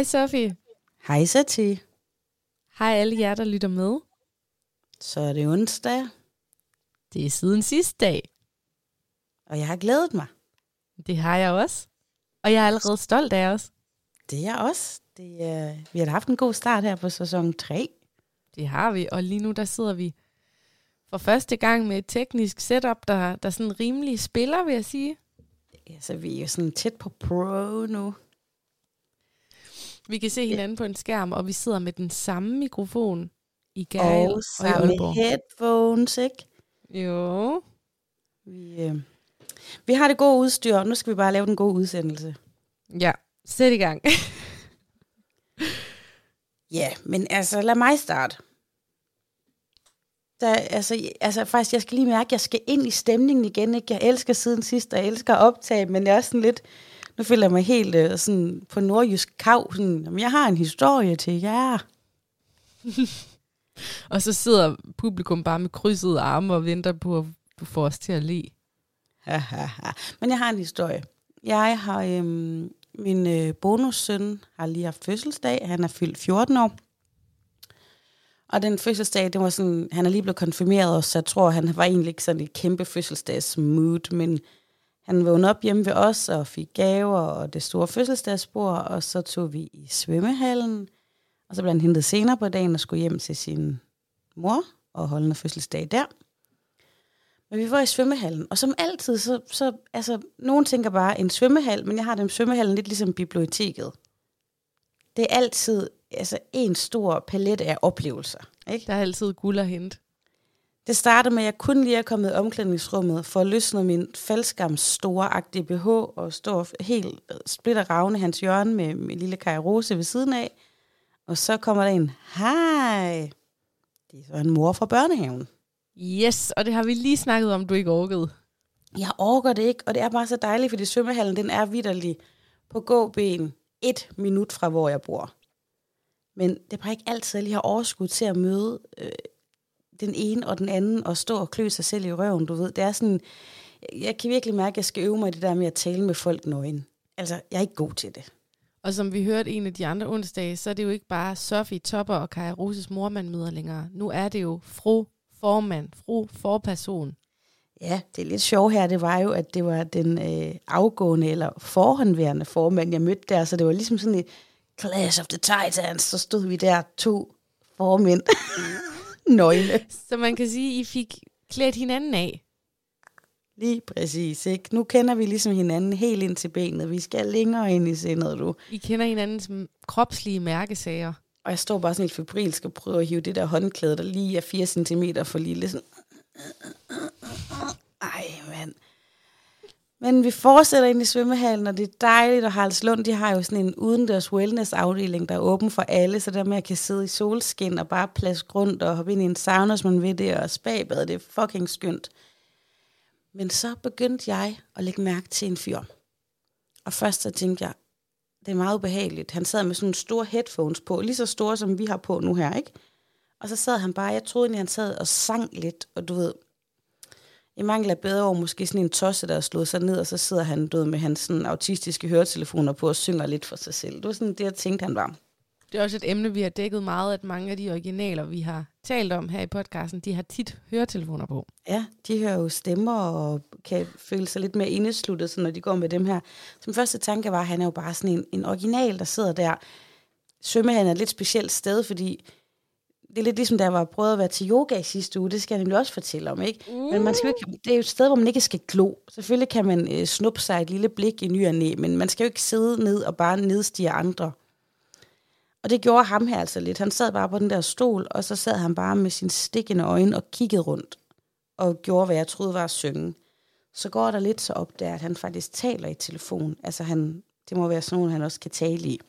Hej Sofie. Hej Sati. Hej alle jer, der lytter med. Så er det onsdag, Det er siden sidste dag. og jeg har glædet mig. Det har jeg også. Og jeg er allerede stolt af os. Det er jeg også. Det, er, vi har haft en god start her på sæson 3. Det har vi, og lige nu der sidder vi for første gang med et teknisk setup, der, der sådan rimelig spiller, vil jeg sige. Altså, vi er jo sådan tæt på pro nu. Vi kan se hinanden på en skærm, og vi sidder med den samme mikrofon i Gærl Og og, i Aalborg. headphones, ikke? Jo, Vi, øh, vi har det gode udstyr, og nu skal vi bare lave den gode udsendelse. ja. Sæt i gang. Ja, men altså, lad mig starte. Der, altså, altså, faktisk, jeg skal lige mærke, at jeg skal ind i stemningen igen. Ikke? Jeg elsker siden sidst, og jeg elsker at optage, men jeg er sådan lidt... Nu føler jeg mig helt øh, sådan på nordjysk kav. Sådan, jamen, jeg har en historie til jer. og så sidder publikum bare med krydsede arme og venter på, at du får os til at le. Men jeg har en historie. Jeg har... Øhm, min øh, bonussøn har lige haft fødselsdag. Han er fyldt 14 år. Og den fødselsdag, det var sådan, han er lige blevet konfirmeret, så jeg tror, han var egentlig ikke sådan et kæmpe fødselsdagsmood, men han vågnede op hjemme ved os og fik gaver og det store fødselsdagsbord, og så tog vi i svømmehallen, og så blev han hentet senere på dagen og skulle hjem til sin mor og holde en fødselsdag der. Men vi var i svømmehallen, og som altid, så, så altså, nogen tænker bare en svømmehal, men jeg har den svømmehallen lidt ligesom biblioteket. Det er altid altså, en stor palet af oplevelser. Ikke? Der er altid guld at hente. Det startede med, at jeg kun lige er kommet i omklædningsrummet for at løsne min faldskams store agtige BH og stå helt splitter ravne hans hjørne med min lille Kai Rose ved siden af. Og så kommer der en, hej, det er så en mor fra børnehaven. Yes, og det har vi lige snakket om, du ikke orkede. Jeg orker det ikke, og det er bare så dejligt, fordi svømmehallen, den er vidderlig på gåben et minut fra, hvor jeg bor. Men det er bare ikke altid, at jeg lige har overskud til at møde øh, den ene og den anden, og stå og klø sig selv i røven, du ved. Det er sådan, jeg kan virkelig mærke, at jeg skal øve mig i det der med at tale med folk nøgen. Altså, jeg er ikke god til det. Og som vi hørte en af de andre onsdage, så er det jo ikke bare Sofie Topper og Kaja Roses mor, man møder længere. Nu er det jo fru formand, fru forperson. Ja, det er lidt sjovt her, det var jo, at det var den øh, afgående eller forhåndværende formand, jeg mødte der, så det var ligesom sådan et Clash of the Titans, så stod vi der to formænd nøgne. Så man kan sige, at I fik klædt hinanden af. Lige præcis, ikke? Nu kender vi ligesom hinanden helt ind til benet. Vi skal længere ind i sindet, du. I kender hinandens kropslige mærkesager. Og jeg står bare sådan helt febrilsk og prøver at hive det der håndklæde, der lige er 4 cm for lille. Sådan. Ej, mand. Men vi fortsætter ind i svømmehallen, og det er dejligt, og Haraldslund, de har jo sådan en udendørs wellness-afdeling, der er åben for alle, så der med at kan sidde i solskin og bare plaske rundt og hoppe ind i en sauna, hvis man vil det, og spabad, det er fucking skønt. Men så begyndte jeg at lægge mærke til en fyr. Og først så tænkte jeg, det er meget ubehageligt. Han sad med sådan nogle store headphones på, lige så store som vi har på nu her, ikke? Og så sad han bare, jeg troede egentlig, han sad og sang lidt, og du ved, i mangel af bedre ord, måske sådan en tosse, der er slået sig ned, og så sidder han død med hans sådan, autistiske høretelefoner på og synger lidt for sig selv. Det var sådan det, jeg tænkte, han var. Det er også et emne, vi har dækket meget, at mange af de originaler, vi har talt om her i podcasten, de har tit høretelefoner på. Ja, de hører jo stemmer og kan føle sig lidt mere indesluttet, så når de går med dem her. Som første tanke var, at han er jo bare sådan en, en original, der sidder der. Svømmehallen er et lidt specielt sted, fordi det er lidt ligesom, da jeg var prøvet at være til yoga i sidste uge. Det skal jeg nemlig også fortælle om, ikke? Mm. Men man skal jo ikke, det er jo et sted, hvor man ikke skal glo. Selvfølgelig kan man øh, snuppe sig et lille blik i ny og næ, men man skal jo ikke sidde ned og bare nedstige andre. Og det gjorde ham her altså lidt. Han sad bare på den der stol, og så sad han bare med sin stikkende øjne og kiggede rundt. Og gjorde, hvad jeg troede var at synge. Så går der lidt så op der, at han faktisk taler i telefon. Altså han, det må være sådan nogen, han også kan tale i.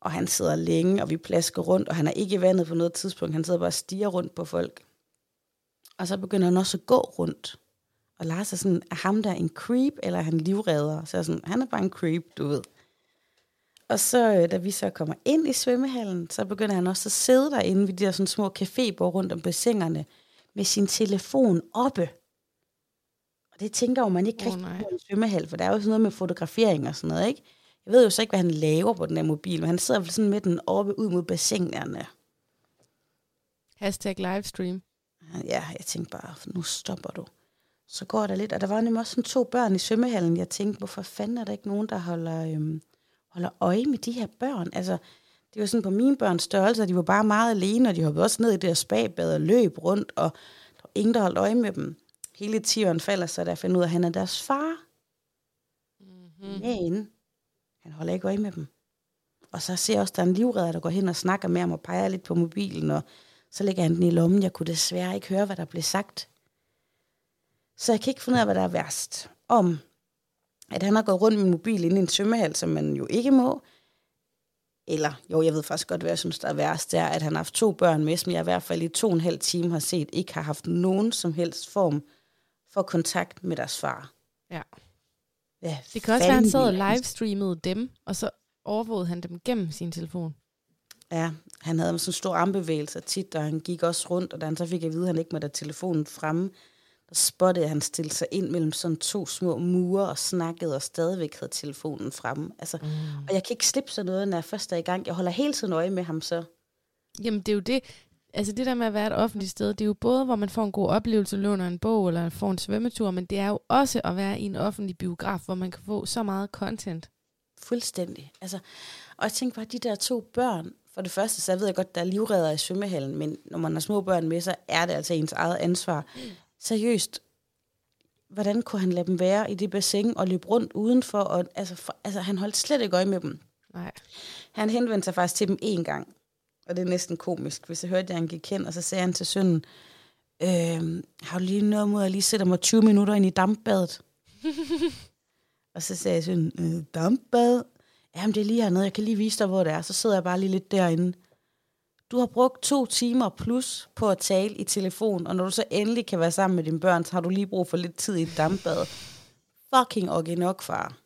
Og han sidder længe, og vi plasker rundt, og han er ikke i vandet på noget tidspunkt. Han sidder bare og stiger rundt på folk. Og så begynder han også at gå rundt. Og Lars er sådan, er ham der en creep, eller er han livredder? Så er sådan, han er bare en creep, du ved. Og så, øh, da vi så kommer ind i svømmehallen, så begynder han også at sidde derinde ved de der sådan små cafébord rundt om bassinerne, med sin telefon oppe. Og det tænker jo man ikke Åh, rigtig nej. på i en svømmehal, for der er jo sådan noget med fotografering og sådan noget, ikke? Jeg ved jo så ikke, hvad han laver på den der mobil, men han sidder vel sådan med den oppe ud mod bassinerne. Hashtag livestream. Ja, jeg tænkte bare, nu stopper du. Så går der lidt, og der var nemlig også sådan to børn i svømmehallen. Jeg tænkte, hvorfor fanden er der ikke nogen, der holder, øhm, holder øje med de her børn? Altså, det var sådan på mine børns størrelse, de var bare meget alene, og de hoppede også ned i det her spagbad og løb rundt, og der var ingen, der holdt øje med dem. Hele tiåren falder så, der finder ud af, at han er deres far. Mm-hmm. Men han holder ikke øje med dem. Og så ser jeg også, at der er en livredder, der går hen og snakker med ham og peger lidt på mobilen, og så lægger han den i lommen. Jeg kunne desværre ikke høre, hvad der blev sagt. Så jeg kan ikke finde ud af, hvad der er værst. Om, at han har gået rundt med mobil inde i en svømmehal, som man jo ikke må. Eller, jo, jeg ved faktisk godt, hvad jeg synes, der er værst, det er, at han har haft to børn med, som jeg i hvert fald i to og en halv time har set, ikke har haft nogen som helst form for kontakt med deres far. Ja. Ja, Det kan også være, at han sad og livestreamede dem, og så overvågede han dem gennem sin telefon. Ja, han havde sådan store armbevægelser tit, og han gik også rundt, og da han så fik at vide, at han ikke måtte have telefonen fremme, der spottede han stillede sig ind mellem sådan to små mure og snakkede, og stadigvæk havde telefonen fremme. Altså, mm. Og jeg kan ikke slippe sådan noget, når jeg først er i gang. Jeg holder hele tiden øje med ham så. Jamen, det er jo det. Altså det der med at være et offentligt sted, det er jo både, hvor man får en god oplevelse, låner en bog eller får en svømmetur, men det er jo også at være i en offentlig biograf, hvor man kan få så meget content. Fuldstændig. Altså, og jeg tænker bare, de der to børn, for det første, så ved jeg godt, der er livredder i svømmehallen, men når man har små børn med, så er det altså ens eget ansvar. Mm. Seriøst, hvordan kunne han lade dem være i det bassin og løbe rundt udenfor? Og, altså, for, altså, han holdt slet ikke øje med dem. Nej. Han henvendte sig faktisk til dem én gang, og det er næsten komisk, hvis jeg hørte, at han gik hen, og så sagde han til sønnen, øh, har du lige noget mod at lige sætte mig 20 minutter ind i dampbadet? og så sagde jeg sådan, øh, dampbad? Jamen, det er lige hernede, jeg kan lige vise dig, hvor det er. Så sidder jeg bare lige lidt derinde. Du har brugt to timer plus på at tale i telefon, og når du så endelig kan være sammen med dine børn, så har du lige brug for lidt tid i et dampbad. Fucking okay nok, far.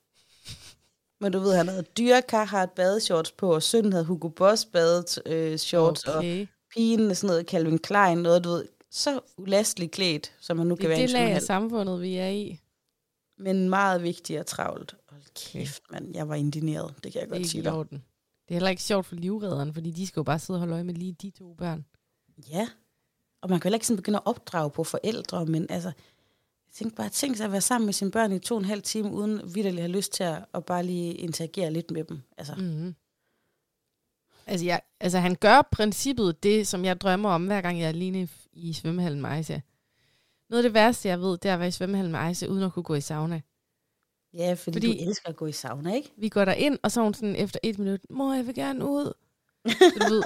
Men du ved, han havde dyrkar, har et badeshorts på, og sønnen havde Hugo Boss badet øh, shorts, okay. og pigen sådan noget Calvin Klein, noget, du ved, så ulasteligt klædt, som man nu kan Det være det lag af svømmehal. samfundet, vi er i. Men meget vigtigt og travlt. Hold kæft, mand, jeg var indineret, det kan jeg Det godt sige dig. Det er heller ikke sjovt for livredderen, fordi de skal jo bare sidde og holde øje med lige de to børn. Ja, og man kan heller ikke sådan begynde at opdrage på forældre, men altså, tænkte bare, tænk sig at være sammen med sine børn i to og en halv time, uden vidderligt have lyst til at, at bare lige interagere lidt med dem. Altså, mm. Mm-hmm. Altså, jeg, altså, han gør princippet det, som jeg drømmer om, hver gang jeg er alene i, i svømmehallen med Aisha. Noget af det værste, jeg ved, det er at være i svømmehallen med Aisha, uden at kunne gå i sauna. Ja, fordi, fordi du elsker at gå i sauna, ikke? Vi går der ind og så hun sådan efter et minut, mor, jeg vil gerne ud. Så du ved,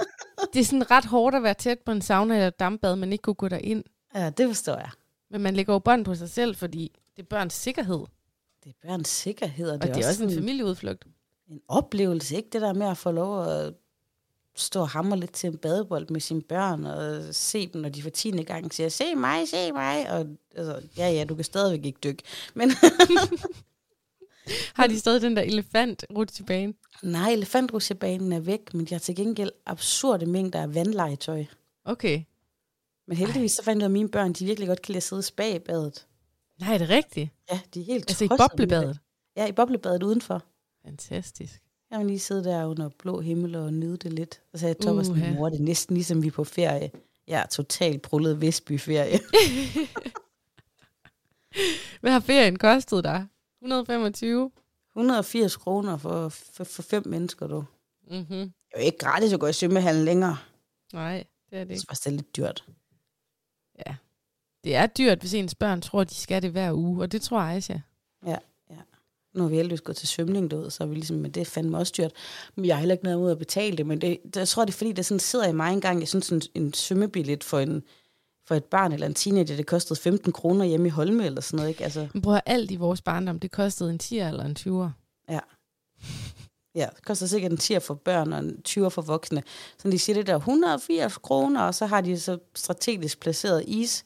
det er sådan ret hårdt at være tæt på en sauna eller dampbad, men ikke kunne gå derind. Ja, det forstår jeg. Men man lægger jo bånd på sig selv, fordi det er børns sikkerhed. Det er børns sikkerhed, og Og det er også, også en familieudflugt. en oplevelse, ikke? Det der med at få lov at stå og hamre lidt til en badebold med sine børn, og se dem, når de for tiende gang siger, se mig, se mig, og altså, ja, ja, du kan stadigvæk ikke dykke. Men Har de stadig den der elefant rutsjebane? nej, elefantrutsjebanen er væk, men de har til gengæld absurde mængder af vandlegetøj. Okay. Men heldigvis så fandt jeg at mine børn, de virkelig godt kan lide at sidde spag i badet. Nej, er det rigtigt? Ja, de er helt Altså i boblebadet? det. Ja, i boblebadet udenfor. Fantastisk. Jeg vil lige sidde der under blå himmel og nyde det lidt. Og så sagde jeg Thomas, uh, mor, det er næsten ligesom vi er på ferie. Jeg er totalt prullet Vestby-ferie. Hvad har ferien kostet dig? 125? 180 kroner for, for, for fem mennesker, du. Mm-hmm. Det er jo ikke gratis at gå i svømmehallen længere. Nej, det er det Det ikke. er faktisk lidt dyrt. Ja. Det er dyrt, hvis ens børn tror, de skal det hver uge, og det tror Aisha. Nu har vi heldigvis gået til svømning, ved, så er vi ligesom, men det er fandme også dyrt. Men jeg har heller ikke noget imod at betale det, men det, jeg tror, det er fordi, det sådan sidder i mig engang. Jeg synes, sådan en svømmebillet for, en, for et barn eller en teenager, det kostede 15 kroner hjemme i Holme eller sådan noget, ikke? Altså, Men prøv at alt i vores barndom, det kostede en 10 eller en 20'er. ja, det koster sikkert en 10 for børn og en 20 for voksne. Så de siger det der 180 kroner, og så har de så strategisk placeret is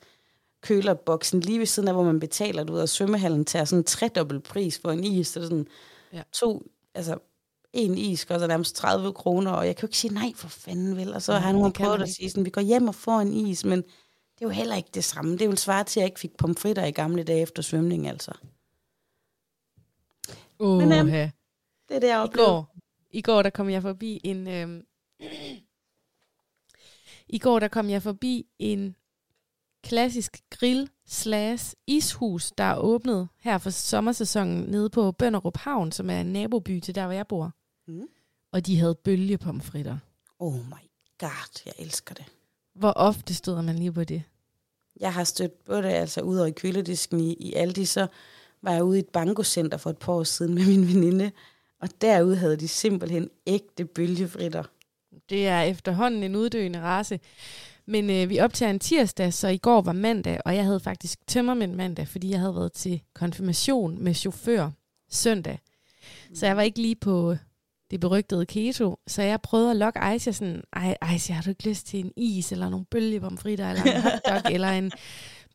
kølerboksen lige ved siden af, hvor man betaler det ud af svømmehallen til sådan en tredobbelt pris for en is. Så det er sådan Ja. ja. to, altså en is koster nærmest 30 kroner, og jeg kan jo ikke sige nej for fanden vel. Og så Nej, har nogen prøvet at sige sådan, vi går hjem og får en is, men det er jo heller ikke det samme. Det er jo svare til, at jeg ikke fik pomfritter i gamle dage efter svømning, altså. Uh, Men, øhm, ja. Det er det, jeg I går, I går der kom jeg forbi en... Øhm, I går der kom jeg forbi en klassisk grill slash ishus, der er åbnet her for sommersæsonen nede på Bønderup Havn, som er en naboby til der, hvor jeg bor. Mm. Og de havde bølgepomfritter. Oh my god, jeg elsker det. Hvor ofte støder man lige på det? Jeg har stødt på det, altså ud over i køledisken i, i Aldi, så var jeg ude i et bankocenter for et par år siden med min veninde, og derude havde de simpelthen ægte bølgefritter. Det er efterhånden en uddøende race. Men øh, vi optager en tirsdag, så i går var mandag, og jeg havde faktisk tømmermænd mandag, fordi jeg havde været til konfirmation med chauffør søndag. Så jeg var ikke lige på det berygtede keto, så jeg prøvede at lokke Aisha sådan, ej Aisha, har du ikke lyst til en is, eller nogle bølgepomfritter, eller en hotdog, eller en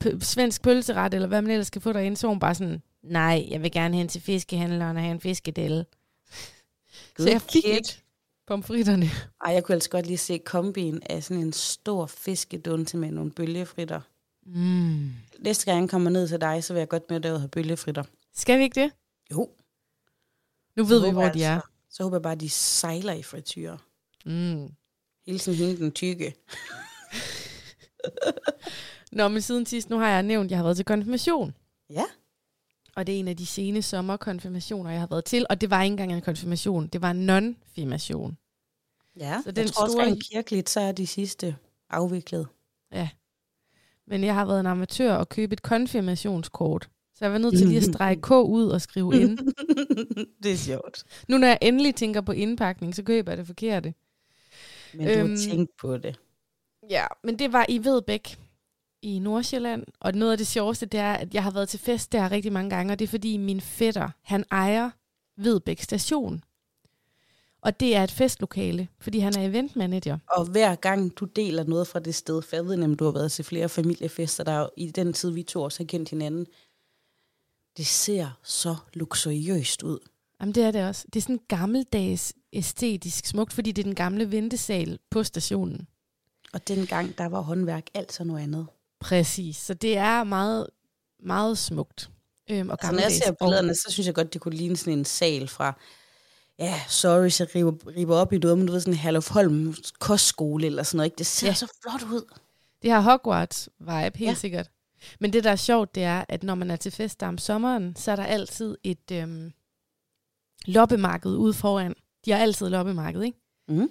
p- svensk pølseret, eller hvad man ellers skal få derinde, så hun bare sådan, nej, jeg vil gerne hen til fiskehandleren og have en fiskedelle. Så jeg fik kid. ikke pomfritterne. Ej, jeg kunne altså godt lige se kombien af sådan en stor fiskedunte med nogle bølgefritter. Mm. Næste gang jeg kommer ned til dig, så vil jeg godt med at have bølgefritter. Skal vi ikke det? Jo. Nu ved Så vi, hvor de er. altså- Så håber jeg bare, at de sejler i frityr. Mm. Hilsen hende den tykke. Nå, men siden sidst, nu har jeg nævnt, at jeg har været til konfirmation. Ja. Og det er en af de sene sommerkonfirmationer, jeg har været til. Og det var ikke engang en konfirmation, det var en non-firmation. Ja, Så den jeg tror også, store- rent kirkeligt, så er de sidste afviklet. Men jeg har været en amatør og købe et konfirmationskort. Så jeg var nødt til lige at strege K ud og skrive ind. det er sjovt. Nu når jeg endelig tænker på indpakning, så køber jeg det forkerte. Men du Øhm, har tænkt på det. Ja, men det var i Vedbæk i Nordsjælland. Og noget af det sjoveste, det er, at jeg har været til fest der rigtig mange gange, og det er fordi min fætter, han ejer Vedbæk station. Og det er et festlokale, fordi han er eventmanager. Og hver gang du deler noget fra det sted, for jeg ved nemlig, du har været til flere familiefester, der er i den tid, vi to også har kendt hinanden, det ser så luksuriøst ud. Jamen det er det også. Det er sådan gammeldags æstetisk smukt, fordi det er den gamle ventesal på stationen. Og dengang, der var håndværk altså noget andet. Præcis. Så det er meget, meget smukt. Øhm, og Altså, når jeg ser billederne, så synes jeg godt, det kunne ligne sådan en sal fra, ja, sorry, så river, river op i noget, men du ved, sådan en Herluf Holm kostskole eller sådan noget. Ikke? Det ser Ja. så flot ud. Det har Hogwarts-vibe, helt ja. Sikkert. Men det, der er sjovt, det er, at når man er til fest om sommeren, så er der altid et øhm, loppemarked ude foran. De har altid loppemarked, ikke? Mm.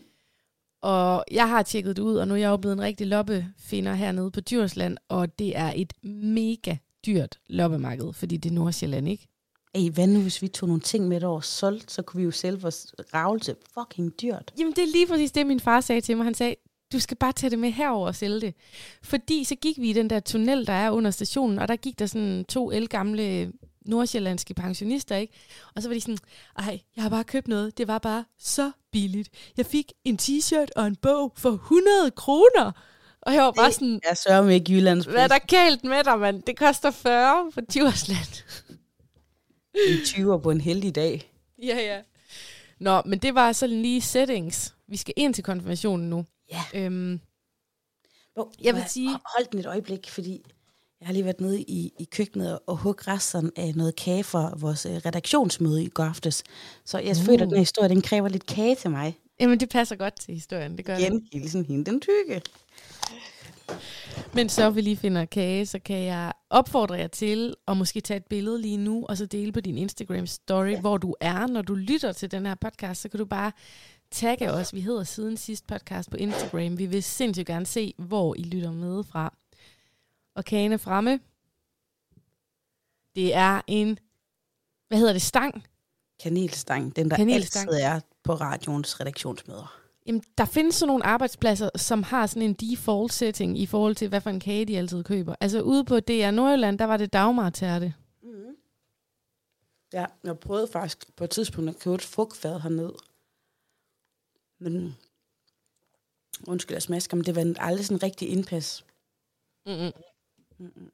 Og jeg har tjekket det ud, og nu er jeg jo blevet en rigtig loppefinder hernede på Djursland, og det er et mega dyrt loppemarked, fordi det er Nordsjælland, ikke? Ej, hvad nu, hvis vi tog nogle ting med over solgt, så kunne vi jo sælge vores ravelse fucking dyrt. Jamen, det er lige præcis det, min far sagde til mig. Han sagde, du skal bare tage det med herover og sælge det. Fordi så gik vi i den der tunnel, der er under stationen, og der gik der sådan to elgamle nordsjællandske pensionister, ikke? Og så var de sådan, ej, jeg har bare købt noget. Det var bare så billigt. Jeg fik en t-shirt og en bog for 100 kroner. Og jeg var bare sådan, Jeg sørger med ikke Jyllands hvad er der galt med dig, mand? Det koster 40 for Djursland. En 20 på en heldig dag. ja, ja. Nå, men det var så lige settings. Vi skal ind til konfirmationen nu. Ja. Øhm, Bo, Jeg vil sige- Hold den et øjeblik, fordi jeg har lige været nede i, i køkkenet og hugget resterne af noget kage fra vores øh, redaktionsmøde i går aftes. Så jeg Uh. føler, at den her historie, den kræver lidt kage til mig. Jamen, det passer godt til historien. Det gør det. Igen, hilsen hende den tykke. Men så vi lige finder kage, så kan jeg opfordre jer til at måske tage et billede lige nu, og så dele på din Instagram story, ja. hvor du er, når du lytter til den her podcast. Så kan du bare tagge os. Vi hedder siden sidst podcast på Instagram. Vi vil sindssygt gerne se, hvor I lytter med fra. Og kagen er fremme. Det er en, hvad hedder det, stang? Kanelstang, den der Kanelstang. altid er på radioens redaktionsmøder. Jamen, der findes sådan nogle arbejdspladser, som har sådan en default setting i forhold til, hvad for en kage de altid køber. Altså ude på DR Nordjylland, der var det Dagmar-tærte. Mm. Ja, jeg prøvede faktisk på et tidspunkt at købe et frugtfad herned. Men, undskyld, jeg smasker, men det var aldrig sådan rigtig indpas. Mm-mm.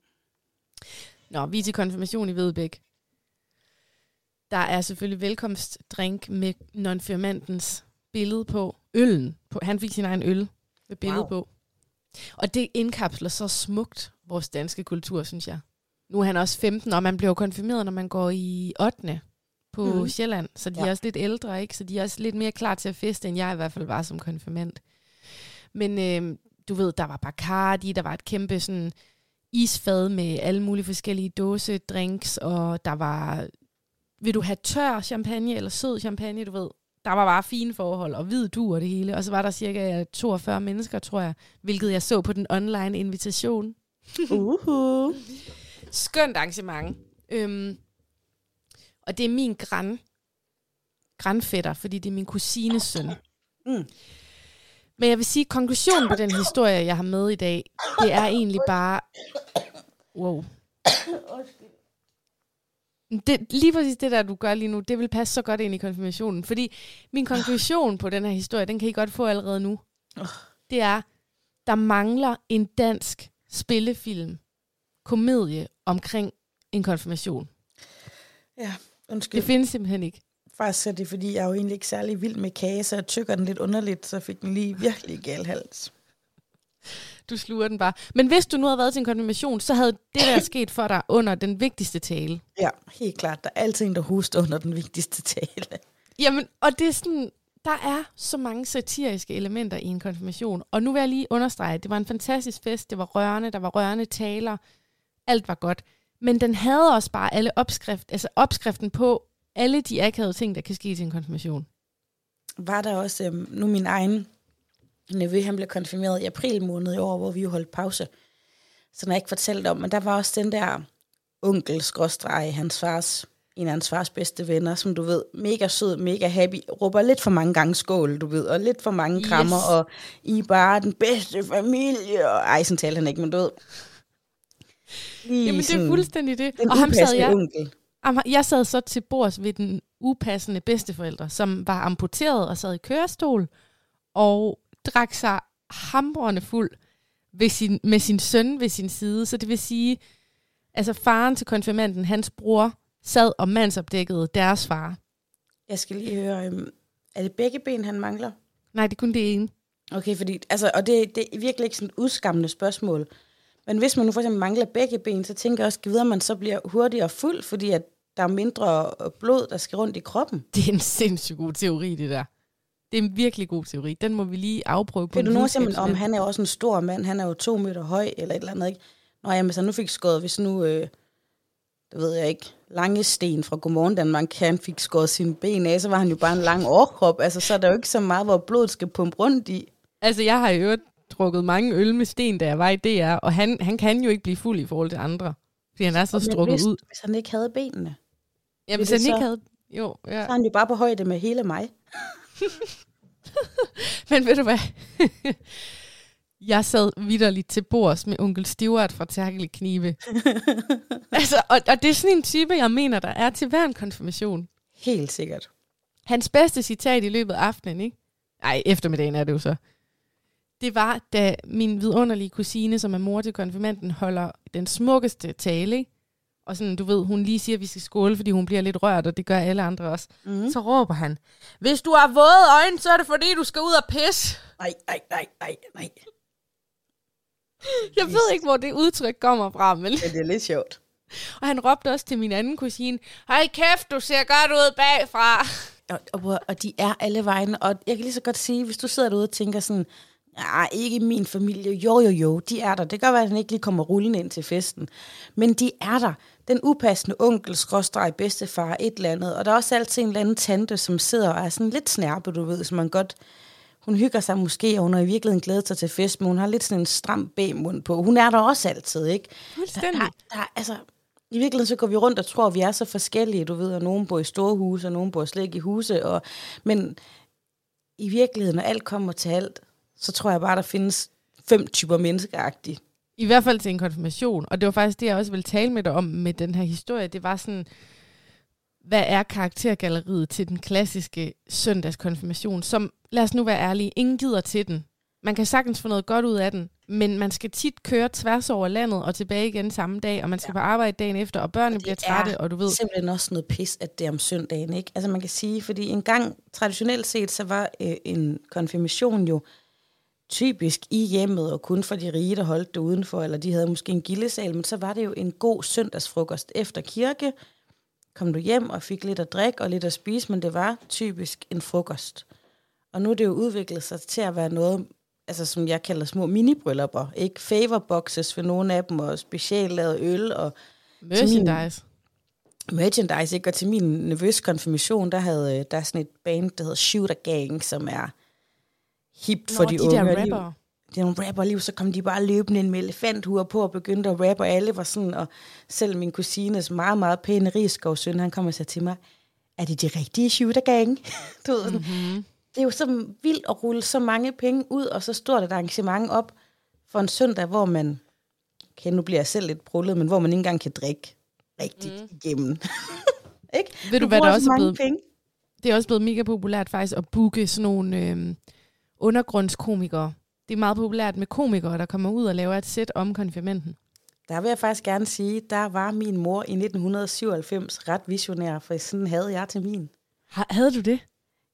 Nå, vi er til konfirmation i Vedbæk. Der er selvfølgelig velkomstdrink med nonfirmandens billede på øllen. På, han fik sin egen øl med billede wow. På. Og det indkapsler så smukt vores danske kultur, synes jeg. Nu er han også 15, og man bliver konfirmeret, når man går i 8. på mm. Sjælland, så de. Ja. er også lidt ældre, ikke? Så de er også lidt mere klar til at feste, end jeg i hvert fald var som konfirmand. Men øh, du ved, der var Bacardi, der var et kæmpe sådan isfad med alle mulige forskellige dåsedrinks, og der var, vil du have tør champagne eller sød champagne, du ved. Der var bare fine forhold, og hvid du og det hele. Og så var der cirka 42 mennesker, tror jeg, hvilket jeg så på den online invitation. Uhu. Skønt arrangement. Øhm, og det er min græn, grænfætter, fordi det er min kusines søn. Mm. Men jeg vil sige, at konklusionen på den historie, jeg har med i dag, det er egentlig bare... Wow. Det, lige præcis det der, du gør lige nu, det vil passe så godt ind i konfirmationen. Fordi min konklusion på den her historie, den kan I godt få allerede nu. Det er, der mangler en dansk spillefilm, komedie omkring en konfirmation. Ja, undskyld. Det findes simpelthen ikke. Faktisk er det, fordi jeg er jo egentlig ikke særlig vild med kage, så jeg tykker den lidt underligt, så fik den lige virkelig gal hals. Du sluger den bare. Men hvis du nu havde været til en konfirmation, så havde det der sket for dig under den vigtigste tale. Ja, helt klart. Der er altid en, der hoster under den vigtigste tale. Jamen, og det er sådan, der er så mange satiriske elementer i en konfirmation. Og nu vil jeg lige understrege, det var en fantastisk fest, det var rørende, der var rørende taler, alt var godt. Men den havde også bare alle opskrift, altså opskriften på alle de akavede ting, der kan ske til en konfirmation. Var der også, øhm, nu min egen nevø, han blev konfirmeret i april måned i år, hvor vi jo holdt pause. Så jeg ikke fortalte om, men der var også den der onkel skråstreg, hans fars, en af hans fars bedste venner, som du ved, mega sød, mega happy, råber lidt for mange gange skål, du ved, og lidt for mange krammer, Yes. og I er bare den bedste familie, og ej, sådan talte han ikke, men du ved. Lige Jamen, det er fuldstændig det. Og ham sad jeg, onkel. Jeg sad så til bords ved den upassende bedsteforælder, som var amputeret og sad i kørestol, og drak sig hamrende fuld ved sin, med sin søn ved sin side. Så det vil sige, altså faren til konfirmanden, hans bror, sad og mandsopdækkede deres far. Jeg skal lige høre, øhm, er det begge ben, han mangler? Nej, det er kun det ene. Okay, fordi, altså, og det, det er virkelig ikke sådan et udskammende spørgsmål. Men hvis man nu for eksempel mangler begge ben, så tænker jeg også, at man så bliver hurtigere fuld, fordi at der er mindre øh, blod, der skal rundt i kroppen. Det er en sindssygt god teori, det der. Det er en virkelig god teori. Den må vi lige afprøve på Kan du en nogensinde om, han er jo også en stor mand, han er jo to meter høj, eller et eller andet, ikke? Nå ja, hvis han nu fik skåret, hvis nu, øh, det ved jeg ikke, Lange Sten fra Godmorgen Danmark, han fik skåret sine ben af, så var han jo bare en lang overkrop, altså så er der jo ikke så meget, hvor blodet skal pumpe rundt i. Altså, jeg har i øvrigt drukket mange øl med sten, da jeg var i DR, og han, han kan jo ikke blive fuld i forhold til andre. Fordi han er så Men strukket hvis, ud. hvis han ikke havde benene, Ja, vil hvis han ikke så- havde... Jo, ja. så er han jo bare på højde med hele mig. Men ved du hvad? jeg sad vidderligt til bords med onkel Stivert fra Tærkelig Knive. altså, og, og det er sådan en type, jeg mener, der er til hver en konfirmation. Helt sikkert. Hans bedste citat i løbet af aftenen, ikke? Ej, eftermiddagen er det jo så. Det var, da min vidunderlige kusine, som er mor til konfirmanden, holder den smukkeste tale, ikke? Og sådan, du ved, hun lige siger, at vi skal skåle, fordi hun bliver lidt rørt, og det gør alle andre også. Mm. Så råber han, hvis du har våde øjne, så er det fordi, du skal ud og pisse. Nej, nej, nej, nej, nej. Jeg ved ikke, hvor det udtryk kommer fra, men... Men det er lidt sjovt. Og han råbte også til min anden kusine, hej kæft, du ser godt ud bagfra. Og, og, og de er alle vejen, og jeg kan lige så godt sige, hvis du sidder derude og tænker sådan, nej, ikke min familie, jo, jo, jo, de er der. Det kan godt være, at han ikke lige kommer rullende ind til festen, men de er der. Den upassende onkel, skråstreg, bedstefar, et eller andet, og der er også altid en eller anden tante, som sidder og er sådan lidt snærpe, du ved, som man godt... Hun hygger sig måske, og hun har i virkeligheden glædet sig til fest, men hun har lidt sådan en stram B-mund på. Hun er der også altid, ikke? Fuldstændig. Der, der, altså, I virkeligheden så går vi rundt og tror, at vi er så forskellige, du ved, og nogen bor i store huse, og nogen bor slet ikke i huse, og, men i virkeligheden, når alt kommer til alt, så tror jeg bare, der findes fem typer menneskeagtige. I hvert fald til en konfirmation. Og det var faktisk det, jeg også ville tale med dig om med den her historie. Det var sådan, hvad er karaktergalleriet til den klassiske søndagskonfirmation, som, lad os nu være ærlige, ingen gider til den. Man kan sagtens få noget godt ud af den, men man skal tit køre tværs over landet og tilbage igen samme dag, og man skal ja. på arbejde dagen efter, og børnene bliver trætte, og du ved... simpelthen også noget pis, at det er om søndagen, ikke? Altså man kan sige, fordi en gang, traditionelt set, så var øh, en konfirmation jo typisk i hjemmet, og kun for de rige, der holdt det udenfor, eller de havde måske en gildesal, men så var det jo en god søndagsfrokost efter kirke, kom du hjem og fik lidt at drikke og lidt at spise, men det var typisk en frokost. Og nu er det jo udviklet sig til at være noget, altså som jeg kalder små mini-bryllupper. Ikke favorboxes for nogle af dem, og specielt lavet øl. Og Merchandise. Min, merchandise, ikke? Og til min nervøs konfirmation, der havde øh, der er sådan et band, der hedder Shooter Gang, som er hipt for Nå, de, de unge. der rapper. det er nogle rapper lige, så kom de bare løbende ind med elefanthuer på og begyndte at rappe, og alle var sådan, og selv min kusines meget, meget pæne Rigskov søn, han kom og sagde til mig, er det de rigtige shooter gang? du ved, Mm-hmm. det er jo så vildt at rulle så mange penge ud, og så stort et arrangement op for en søndag, hvor man, okay, nu bliver jeg selv lidt brullet, men hvor man ikke engang kan drikke rigtigt mm. igennem. ikke? Ved du, hvad bruger der så også er mange blevet, Penge. det er også blevet mega populært faktisk at booke sådan nogle øh, undergrundskomikere. Det er meget populært med komikere, der kommer ud og laver et sæt om konfirmanden. Der vil jeg faktisk gerne sige, der var min mor i 1997 ret visionær, for sådan havde jeg til min. Ha- Havde du det?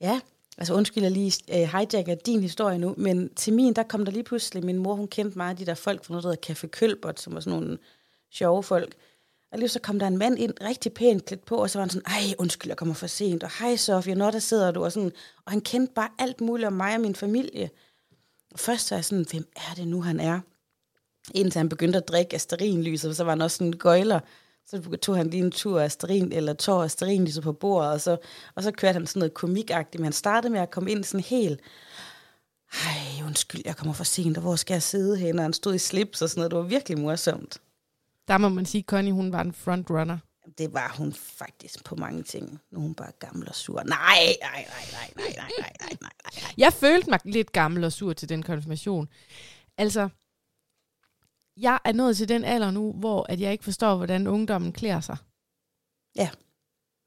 Ja, altså undskyld, jeg lige uh, hijacker din historie nu, men til min, der kom der lige pludselig, min mor, hun kendte meget af de der folk fra noget, der hedder Café Kølbert, som var sådan nogle sjove folk. Og lige så kom der en mand ind, rigtig pænt klædt på, og så var han sådan, ej, undskyld, jeg kommer for sent, og hej Sofie, når der sidder du, og sådan, og han kendte bare alt muligt om mig og min familie. Og først så jeg sådan, hvem er det nu, han er? Indtil han begyndte at drikke asterinlyset, så var han også sådan en gøjler. Så tog han lige en tur af asterin, eller tår lige så på bordet, og så, og så kørte han sådan noget komikagtigt. Men han startede med at komme ind sådan helt, ej, undskyld, jeg kommer for sent, og hvor skal jeg sidde hen? Og han stod i slips og sådan noget. Det var virkelig morsomt. Der må man sige, at Connie hun var en frontrunner. Det var hun faktisk på mange ting. Nu er hun bare gammel og sur. Nej, nej, nej, nej, nej, nej, nej, nej, nej. Jeg følte mig lidt gammel og sur til den konfirmation. Altså, jeg er nået til den alder nu, hvor at jeg ikke forstår, hvordan ungdommen klæder sig. Ja.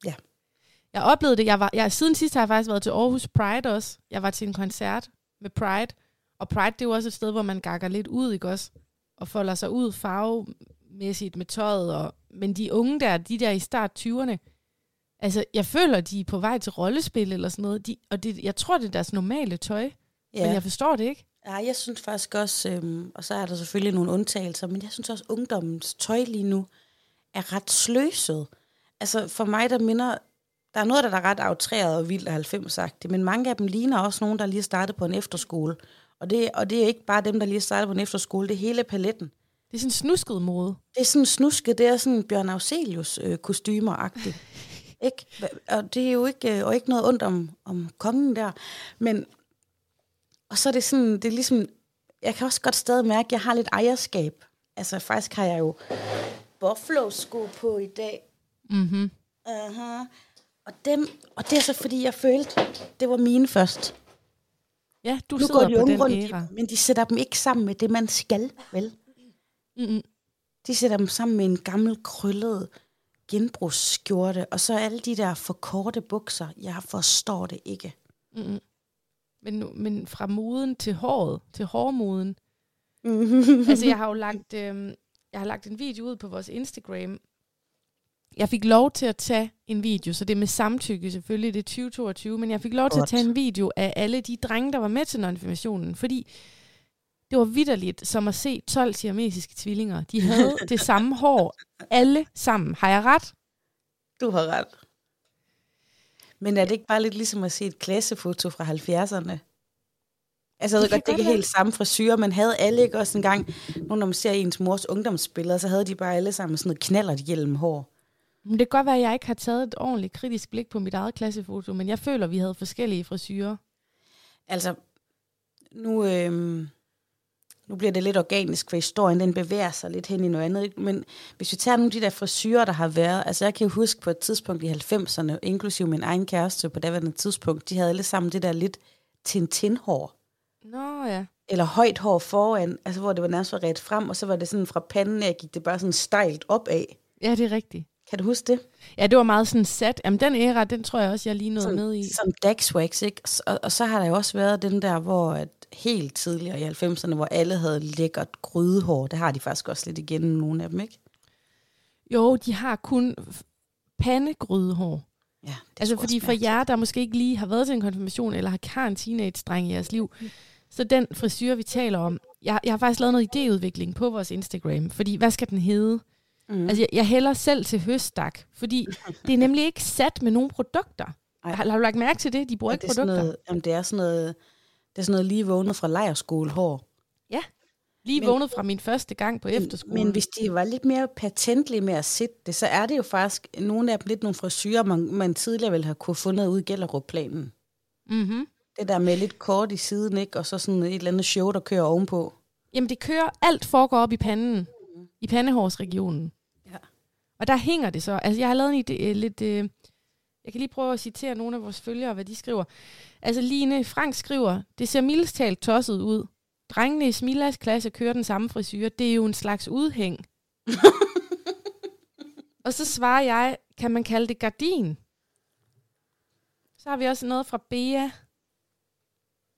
Ja. Jeg oplevede det. Jeg var, jeg, siden sidst har jeg faktisk været til Aarhus Pride også. Jeg var til en koncert med Pride. Og Pride, det er jo også et sted, hvor man gakker lidt ud, ikke også? Og folder sig ud farvemæssigt med tøjet. Og, men de unge der, de der i start 20'erne, altså jeg føler, de er på vej til rollespil eller sådan noget. De, og det, jeg tror, det er deres normale tøj. Ja. Men jeg forstår det ikke. Ja, jeg synes faktisk også, øhm, og så er der selvfølgelig nogle undtagelser, men jeg synes også, at ungdommens tøj lige nu er ret sløset. Altså for mig, der minder, der er noget, der er ret aftræret og vildt af 90 sagt men mange af dem ligner også nogen, der lige startet på en efterskole. Og det, og det er ikke bare dem, der lige startet på en efterskole, det er hele paletten. Det er sådan en snusket mode. Det er sådan snusket, det er sådan Bjørn Auselius øh, kostymer-agtigt. ikke? Og det er jo ikke, øh, og ikke noget ondt om, om kongen der, men og så er det sådan, det er ligesom, jeg kan også godt stadig mærke, at jeg har lidt ejerskab. Altså faktisk har jeg jo buffalo-sko på i dag. Mm-hmm. Uh-huh. Og, dem, og det er så fordi, jeg følte, det var mine først. Ja, du nu sidder går de på den rundt æra. men de sætter dem ikke sammen med det, man skal, vel? Mm-mm. De sætter dem sammen med en gammel, krøllet genbrugsskjorte, og så alle de der for korte bukser. Jeg forstår det ikke. Mm-mm. Men, men fra moden til håret, til hårmoden. altså, jeg har jo lagt, øh, jeg har lagt en video ud på vores Instagram. Jeg fik lov til at tage en video, så det er med samtykke selvfølgelig, det er 2022, men jeg fik lov til at Godt. tage en video af alle de drenge, der var med til konfirmationen, fordi det var vidderligt som at se 12 siamesiske tvillinger. De havde det samme hår, alle sammen. Har jeg ret? Du har ret. Men er det ikke bare lidt ligesom at se et klassefoto fra 70'erne? Altså, jeg ved godt, det er ikke helt samme frisyrer, men havde alle ikke også engang, nu når man ser ens mors ungdomsbilleder, så havde de bare alle sammen sådan noget knallert hjelm hår. Men det kan godt være, at jeg ikke har taget et ordentligt kritisk blik på mit eget klassefoto, men jeg føler, at vi havde forskellige frisyrer. Altså, nu, øhm, nu bliver det lidt organisk, for historien den bevæger sig lidt hen i noget andet. ikke? Men hvis vi tager nogle af de der frisyrer, der har været, altså jeg kan jo huske på et tidspunkt i 90'erne, inklusive min egen kæreste på daværende tidspunkt, de havde alle sammen det der lidt tintinhår. Nå ja. eller højt hår foran, altså hvor det var nærmest var ret frem, og så var det sådan fra panden af, gik det bare sådan stejlt opad. Ja, det er rigtigt. Kan du huske det? Ja, det var meget sådan sat. Jamen, den æra, den tror jeg også, jeg lige nåede med i. Som Daxwax, ikke? Og, og så har der jo også været den der, hvor at helt tidligere i 90'erne, hvor alle havde lækkert grydehår. Det har de faktisk også lidt igen, nogle af dem, ikke? Jo, de har kun pandegrydehår. Ja, det Altså fordi for jer, der måske ikke lige har været til en konfirmation, eller har har en teenage-dreng i jeres liv, så den frisyr, vi taler om, jeg, jeg har faktisk lavet noget idéudvikling på vores Instagram, fordi hvad skal den hedde? Mm. Altså, jeg, jeg hælder selv til høstak, fordi det er nemlig ikke sat med nogen produkter. Har, har du lagt mærke til det? De bruger Ja, ikke det er sådan produkter. noget, jamen, det er sådan noget, det er sådan noget lige vågnet fra lejerskole hår. Ja, lige Men- vågnet fra min første gang på efterskolen. Men hvis de var lidt mere patentlige med at sætte det, så er det jo faktisk nogle af dem lidt nogle frisyrer, man, man tidligere ville have kunne fundet ud i Gellerup-planen. mm-hmm. Det der med lidt kort i siden, ikke? og så sådan et eller andet show, der kører ovenpå. Jamen, det kører, alt foregår op i panden, i pandehårsregionen. Ja. Og der hænger det så. Altså, jeg har lavet en øh, lidt... Øh, jeg kan lige prøve at citere nogle af vores følgere, hvad de skriver. Altså, Line Frank skriver, det ser mildest talt tosset ud. Drengene i Smilas klasse kører den samme frisyr. Det er jo en slags udhæng. og så svarer jeg, kan man kalde det gardin? Så har vi også noget fra Bea,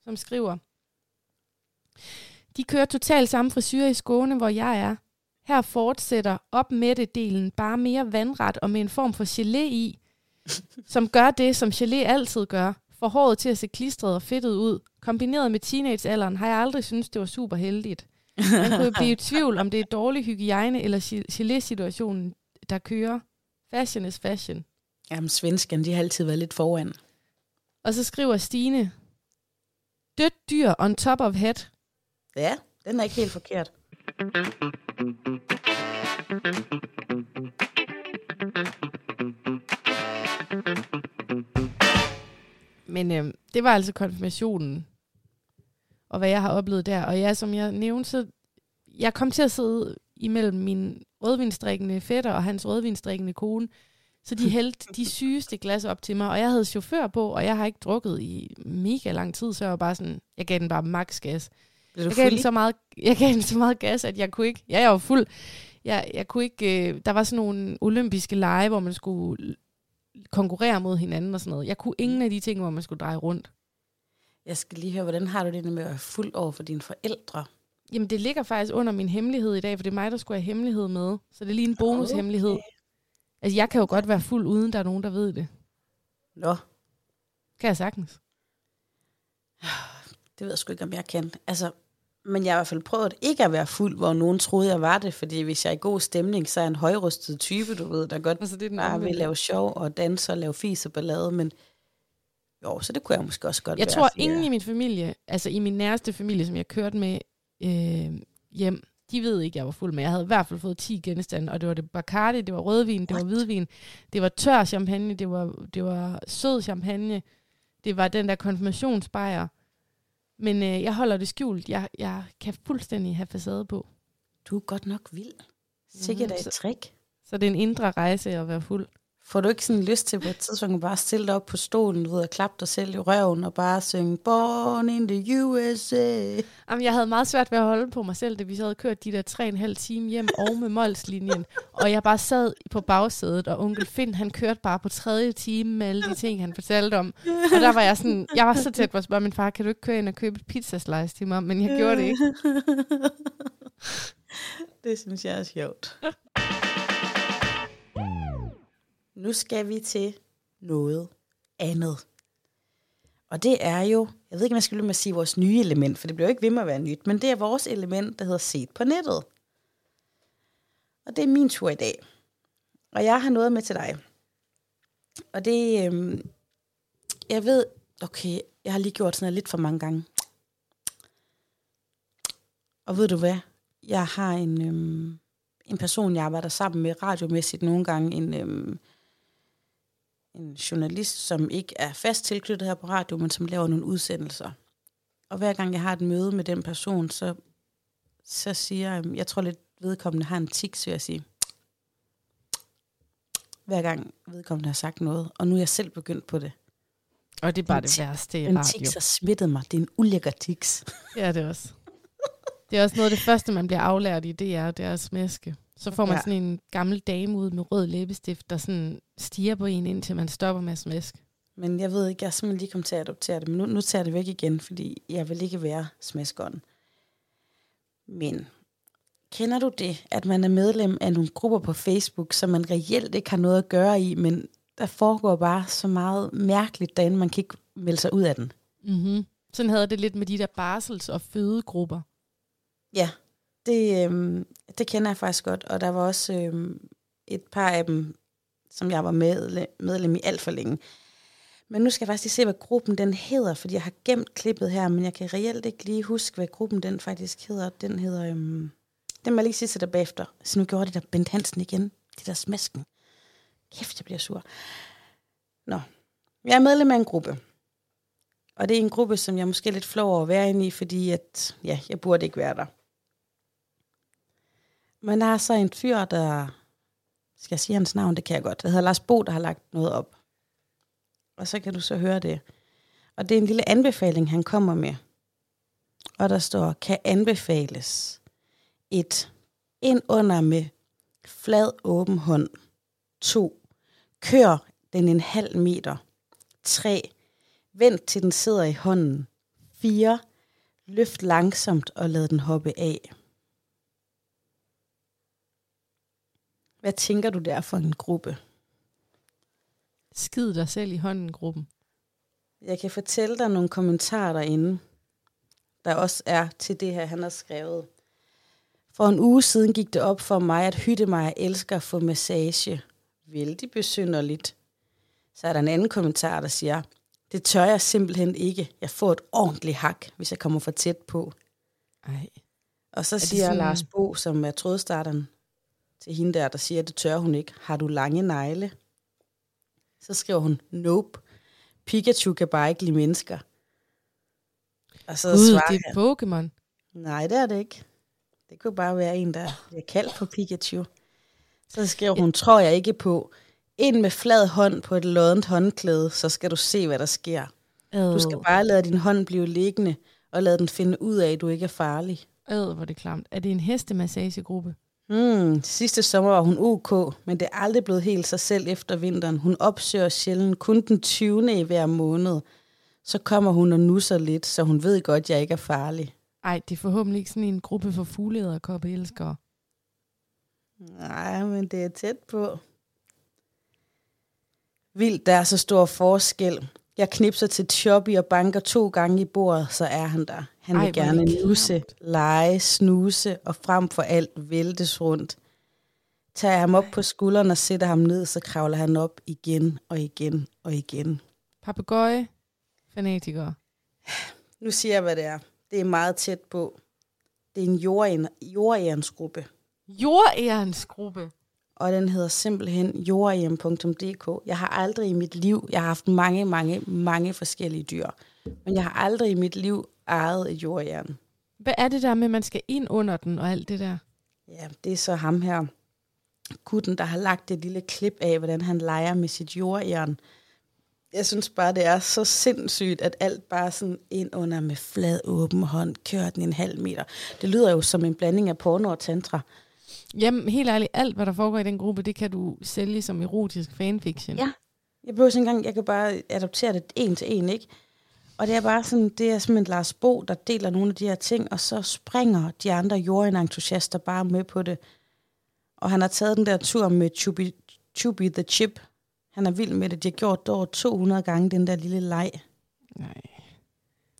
som skriver, de kører totalt samme frisyr i Skåne, hvor jeg er. Her fortsætter op med delen bare mere vandret og med en form for gelé i, som gør det, som gelé altid gør. Får håret til at se klistret og fedtet ud. Kombineret med teenagealderen har jeg aldrig syntes, det var super heldigt. Man kunne blive i tvivl, om det er dårlig hygiejne eller ge- gelé-situationen, der kører. Fashion is fashion. Jamen, svenskerne, de har altid været lidt foran. Og så skriver Stine, dødt dyr on top of head. Ja, den er ikke helt forkert. Men øh, det var altså konfirmationen, og hvad jeg har oplevet der. Og ja, som jeg nævnte, så jeg kom til at sidde imellem min rødvinstrikkende fætter og hans rødvinstrikkende kone. Så de hældte de sygeste glas op til mig, og jeg havde chauffør på, og jeg har ikke drukket i mega lang tid, så jeg var bare sådan, jeg gav den bare max gas. Jeg gav, den så meget, jeg gav den så meget gas, at jeg kunne ikke, ja, jeg var fuld, jeg, jeg kunne ikke, øh, der var sådan nogle olympiske lege, hvor man skulle konkurrere mod hinanden og sådan noget. Jeg kunne ingen af de ting, hvor man skulle dreje rundt. Jeg skal lige høre, hvordan har du det med at være fuld over for dine forældre? Jamen, det ligger faktisk under min hemmelighed i dag, for det er mig, der skulle have hemmelighed med. Så det er lige en bonushemmelighed. Okay. Altså, jeg kan jo godt være fuld, uden der er nogen, der ved det. Nå, Kan jeg sagtens. det ved jeg sgu ikke, om jeg kan. Altså, men jeg har i hvert fald prøvet ikke at være fuld, hvor nogen troede, jeg var det. Fordi hvis jeg er i god stemning, så er jeg en højrustet type, du ved, der godt Altså, det er bare vil lave sjov og danse og lave fis og ballade. Men jo, så det kunne jeg måske også godt Jeg være. tror, ingen i min familie, altså i min næreste familie, som jeg kørte med øh, hjem, de ved ikke, jeg var fuld, men jeg havde i hvert fald fået 10 genstande, og det var det Bacardi, det var rødvin, det var What? hvidvin, det var tør champagne, det var, det var sød champagne, det var den der konfirmationsbajer. Men øh, jeg holder det skjult. Jeg, jeg kan fuldstændig have facade på. Du er godt nok vild. Sikkert Mhm, er så- et trick. Så det er en indre rejse at være fuld. Får du ikke sådan lyst til på et tidspunkt bare stille dig op på stolen, du ved, og klappe dig selv i røven og bare synge Born in the USA? Jamen, jeg havde meget svært ved at holde på mig selv, da vi så havde kørt de der tre og en halv time hjem og med Molslinjen. Og jeg bare sad på bagsædet, og onkel Finn, han kørte bare på tredje time med alle de ting, han fortalte om. Og der var jeg sådan, jeg var så tæt på at spørge min far, kan du ikke køre ind og købe et pizzaslice til mig? Men jeg gjorde det ikke. det synes jeg er sjovt. Nu skal vi til noget andet. Og det er jo, jeg ved ikke, om jeg skal med at sige vores nye element, for det bliver jo ikke ved med at være nyt, men det er vores element, der hedder set på nettet. Og det er min tur i dag. Og jeg har noget med til dig. Og det, øhm, jeg ved, okay, jeg har lige gjort sådan noget lidt for mange gange. Og ved du hvad? Jeg har en, øhm, en person, jeg arbejder sammen med radiomæssigt nogle gange, en, øhm, en journalist, som ikke er fast tilknyttet her på radio, men som laver nogle udsendelser. Og hver gang jeg har et møde med den person, så, så siger jeg, jeg tror lidt vedkommende har en tics, vil jeg sige. Hver gang vedkommende har sagt noget, og nu er jeg selv begyndt på det. Og det er bare En det værste i En radio. tics har smittet mig. Det er en ulækker tics. Ja, det er også. Det er også noget af det første, man bliver aflært i det er at smæske. Så får man Ja. sådan en gammel dame ud med rød læbestift, der sådan stiger på en, indtil man stopper med at smæske. Men jeg ved ikke, jeg er simpelthen lige kommet til at adoptere det, men nu, nu tager jeg det væk igen, fordi jeg vil ikke være smaskeren. Men kender du det, at man er medlem af nogle grupper på Facebook, som man reelt ikke har noget at gøre i, men der foregår bare så meget mærkeligt derinde, man kan ikke melde sig ud af den. Mm-hmm. Sådan havde det lidt med de der barsels- og fødegrupper. Ja, det, øhm, det kender jeg faktisk godt, og der var også øhm, et par af dem, som jeg var med, medlem i alt for længe. Men nu skal jeg faktisk lige se, hvad gruppen den hedder, fordi jeg har gemt klippet her, men jeg kan reelt ikke lige huske, hvad gruppen den faktisk hedder. Den hedder... Øhm, den må jeg lige sige til dig bagefter. Så nu gjorde det der Bent Hansen igen. Det der smasken. Kæft, jeg bliver sur. Nå. Jeg er medlem af en gruppe. Og det er en gruppe, som jeg måske er lidt flov over at være inde i, fordi at, ja, jeg burde ikke være der. Men der er så en fyr, der... Skal jeg sige hans navn? Det kan jeg godt. Det hedder Lars Bo, der har lagt noget op. Og så kan du så høre det. Og det er en lille anbefaling, han kommer med. Og der står, kan anbefales et ind under med flad åben hånd. 2. Kør den en halv meter. 3. Vent til den sidder i hånden. 4. Løft langsomt og lad den hoppe af. Hvad tænker du der for en gruppe? Skid dig selv i hånden, gruppen. Jeg kan fortælle dig nogle kommentarer derinde, der også er til det her, han har skrevet. For en uge siden gik det op for mig, at Hytte mig elsker at få massage. Vældig besynderligt. Så er der en anden kommentar, der siger, det tør jeg simpelthen ikke. Jeg får et ordentligt hak, hvis jeg kommer for tæt på. Ej. Og så siger sådan... Lars Bo, som er trådstarteren, til hende der, der siger, at det tør hun ikke. Har du lange negle? Så skriver hun, nope. Pikachu kan bare ikke lide mennesker. Og så Gud, svarer det er Pokémon. Nej, det er det ikke. Det kunne bare være en, der bliver kaldt for Pikachu. Så skriver hun, tror jeg ikke på. Ind med flad hånd på et loddent håndklæde, så skal du se, hvad der sker. Øh. Du skal bare lade din hånd blive liggende, og lade den finde ud af, at du ikke er farlig. Øh, hvor det klamt. Er det en hestemassagegruppe? Hmm, sidste sommer var hun OK, men det er aldrig blevet helt sig selv efter vinteren. Hun opsøger sjældent kun den 20. i hver måned. Så kommer hun og nusser lidt, så hun ved godt, at jeg ikke er farlig. Ej, det er forhåbentlig ikke sådan en gruppe for fugleæderkoppe elskere. Nej, men det er tæt på. Vildt, der er så stor forskel. Jeg knipser til Choppy og banker to gange i bordet, så er han der. Han vil Ej, gerne nusse, lege, snuse og frem for alt væltes rundt. Tager jeg ham op på skulderen og sætter ham ned, så kravler han op igen og igen og igen. Papagøje, fanatiker. Nu siger jeg, hvad det er. Det er meget tæt på. Det er en jordærensgruppe. Jordærensgruppe? Og den hedder simpelthen jordhjem.dk. Jeg har aldrig i mit liv, jeg har haft mange, mange, mange forskellige dyr, men jeg har aldrig i mit liv ejet et jordjern. Hvad er det der med, at man skal ind under den og alt det der? Ja, det er så ham her, gutten, der har lagt et lille klip af, hvordan han leger med sit jordjern. Jeg synes bare, det er så sindssygt, at alt bare sådan ind under med flad åben hånd, kører den en halv meter. Det lyder jo som en blanding af porno og tantra. Jamen, helt ærligt, alt hvad der foregår i den gruppe, det kan du sælge som erotisk fanfiction. Ja, jeg behøver ikke engang, jeg kan bare adoptere det en til en, ikke? Og det er bare sådan, det er simpelthen Lars Bo, der deler nogle af de her ting, og så springer de andre jordentusiaster bare med på det. Og han har taget den der tur med Chubby, Chubby the Chip. Han er vild med det. De har gjort det over 200 gange, den der lille leg. Nej.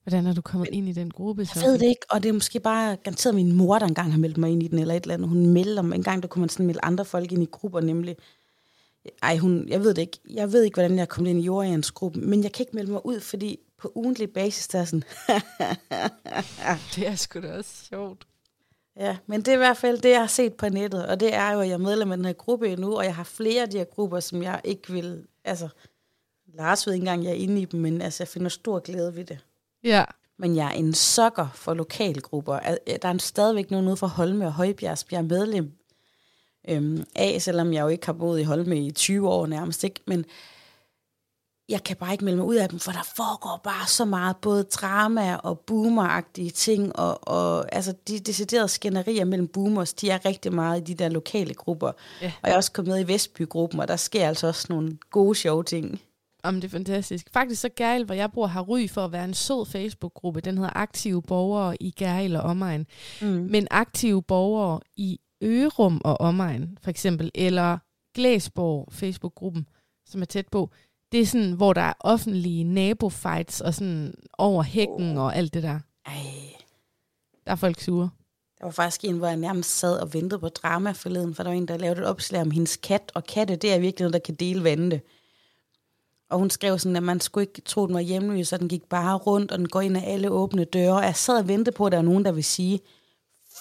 Hvordan er du kommet ind i den gruppe? Så? Jeg ved det ikke, og det er måske bare garanteret min mor, der engang har meldt mig ind i den, eller et eller andet. Hun melder mig. En gang der kunne man sådan melde andre folk ind i grupper, nemlig. Ej, hun, jeg ved det ikke. Jeg ved ikke, hvordan jeg kommet ind i Jorians gruppe, men jeg kan ikke melde mig ud, fordi på ugentlig basis, der er sådan... det er sgu da også sjovt. Ja, men det er i hvert fald det, jeg har set på nettet, og det er jo, at jeg er medlem af den her gruppe nu, og jeg har flere af de her grupper, som jeg ikke vil... Altså, Lars ved ikke engang, jeg er inde i dem, men altså, jeg finder stor glæde ved det. Ja. Men jeg er en sokker for lokalgrupper. Der er stadigvæk nogen ude fra Holme og Højbjergs, jeg er medlem øhm, af, selvom jeg jo ikke har boet i Holme i 20 år nærmest. Ikke? Men jeg kan bare ikke melde mig ud af dem, for der foregår bare så meget, både drama og boomeragtige ting, og, og altså de deciderede skænderier mellem boomers, de er rigtig meget i de der lokale grupper. Ja. Og jeg er også kommet med i Vestbygruppen, og der sker altså også nogle gode, sjove ting. Om det er fantastisk. Faktisk så Gærl, hvor jeg bor, har ry for at være en sød Facebook-gruppe. Den hedder Aktive Borgere i Gærl og Omegn. Mm. Men aktive borgere i Ørum og Omegn, for eksempel, eller Glæsborg Facebook-gruppen, som er tæt på, det er sådan, hvor der er offentlige nabofights og sådan over hækken oh. og alt det der. Ej. Der er folk sure. Der var faktisk en, hvor jeg nærmest sad og ventede på drama forleden, for der var en, der lavede et opslag om hendes kat, og katte, det er virkelig noget, der kan dele vandene. Og hun skrev sådan, at man skulle ikke tro, den var hjemløs, så den gik bare rundt, og den går ind af alle åbne døre. Og jeg sad og ventede på, at der var nogen, der ville sige,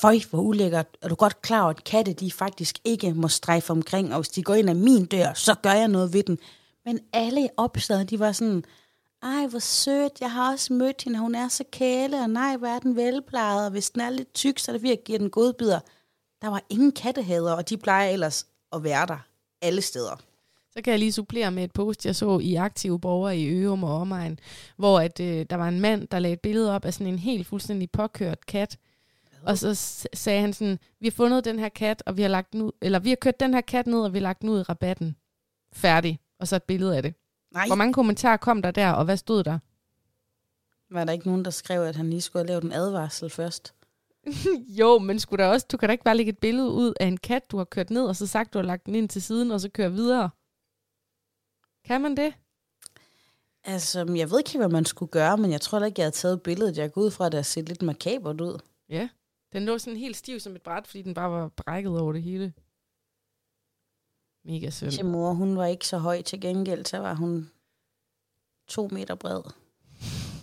Føj, hvor ulækkert. Er du godt klar over, at katte de faktisk ikke må strejfe omkring, og hvis de går ind af min dør, så gør jeg noget ved den. Men alle opslagene, de var sådan, ej, hvor sødt, jeg har også mødt hende, hun er så kæle, og nej, hvor er den velplejet, og hvis den er lidt tyk, så er det virkelig at give den godbidder. Der var ingen kattehader, og de plejer ellers at være der alle steder. Så kan jeg lige supplere med et post, jeg så i Aktive Borgere i Ørum og omegn, hvor at, øh, der var en mand, der lagde et billede op af sådan en helt fuldstændig påkørt kat, og så sagde han sådan, vi har fundet den her kat, og vi har lagt den ud, eller vi har kørt den her kat ned, og vi har lagt den ud i rabatten. Færdig. Og så et billede af det. Nej. Hvor mange kommentarer kom der der, og hvad stod der? Var der ikke nogen, der skrev, at han lige skulle have lavet en advarsel først? jo, men skulle der også, du kan da ikke bare lægge et billede ud af en kat, du har kørt ned, og så sagt, du har lagt den ind til siden, og så køre videre. Kan man det? Altså, jeg ved ikke, hvad man skulle gøre, men jeg tror da ikke, jeg havde taget billedet. Jeg går ud fra, at det har set lidt makabert ud. Ja, den lå sådan helt stiv som et bræt, fordi den bare var brækket over det hele. Mega synd. Til mor, hun var ikke så høj til gengæld, så var hun to meter bred.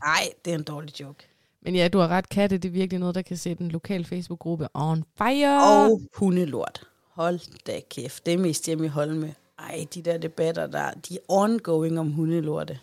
Nej, det er en dårlig joke. Men ja, du har ret, katte, det er virkelig noget, der kan sætte en lokal Facebook-gruppe on fire. Og hundelort. Hold da kæft, det er mest hjemme i Holme. Ej, de der debatter, der, de er ongoing om hundelorte.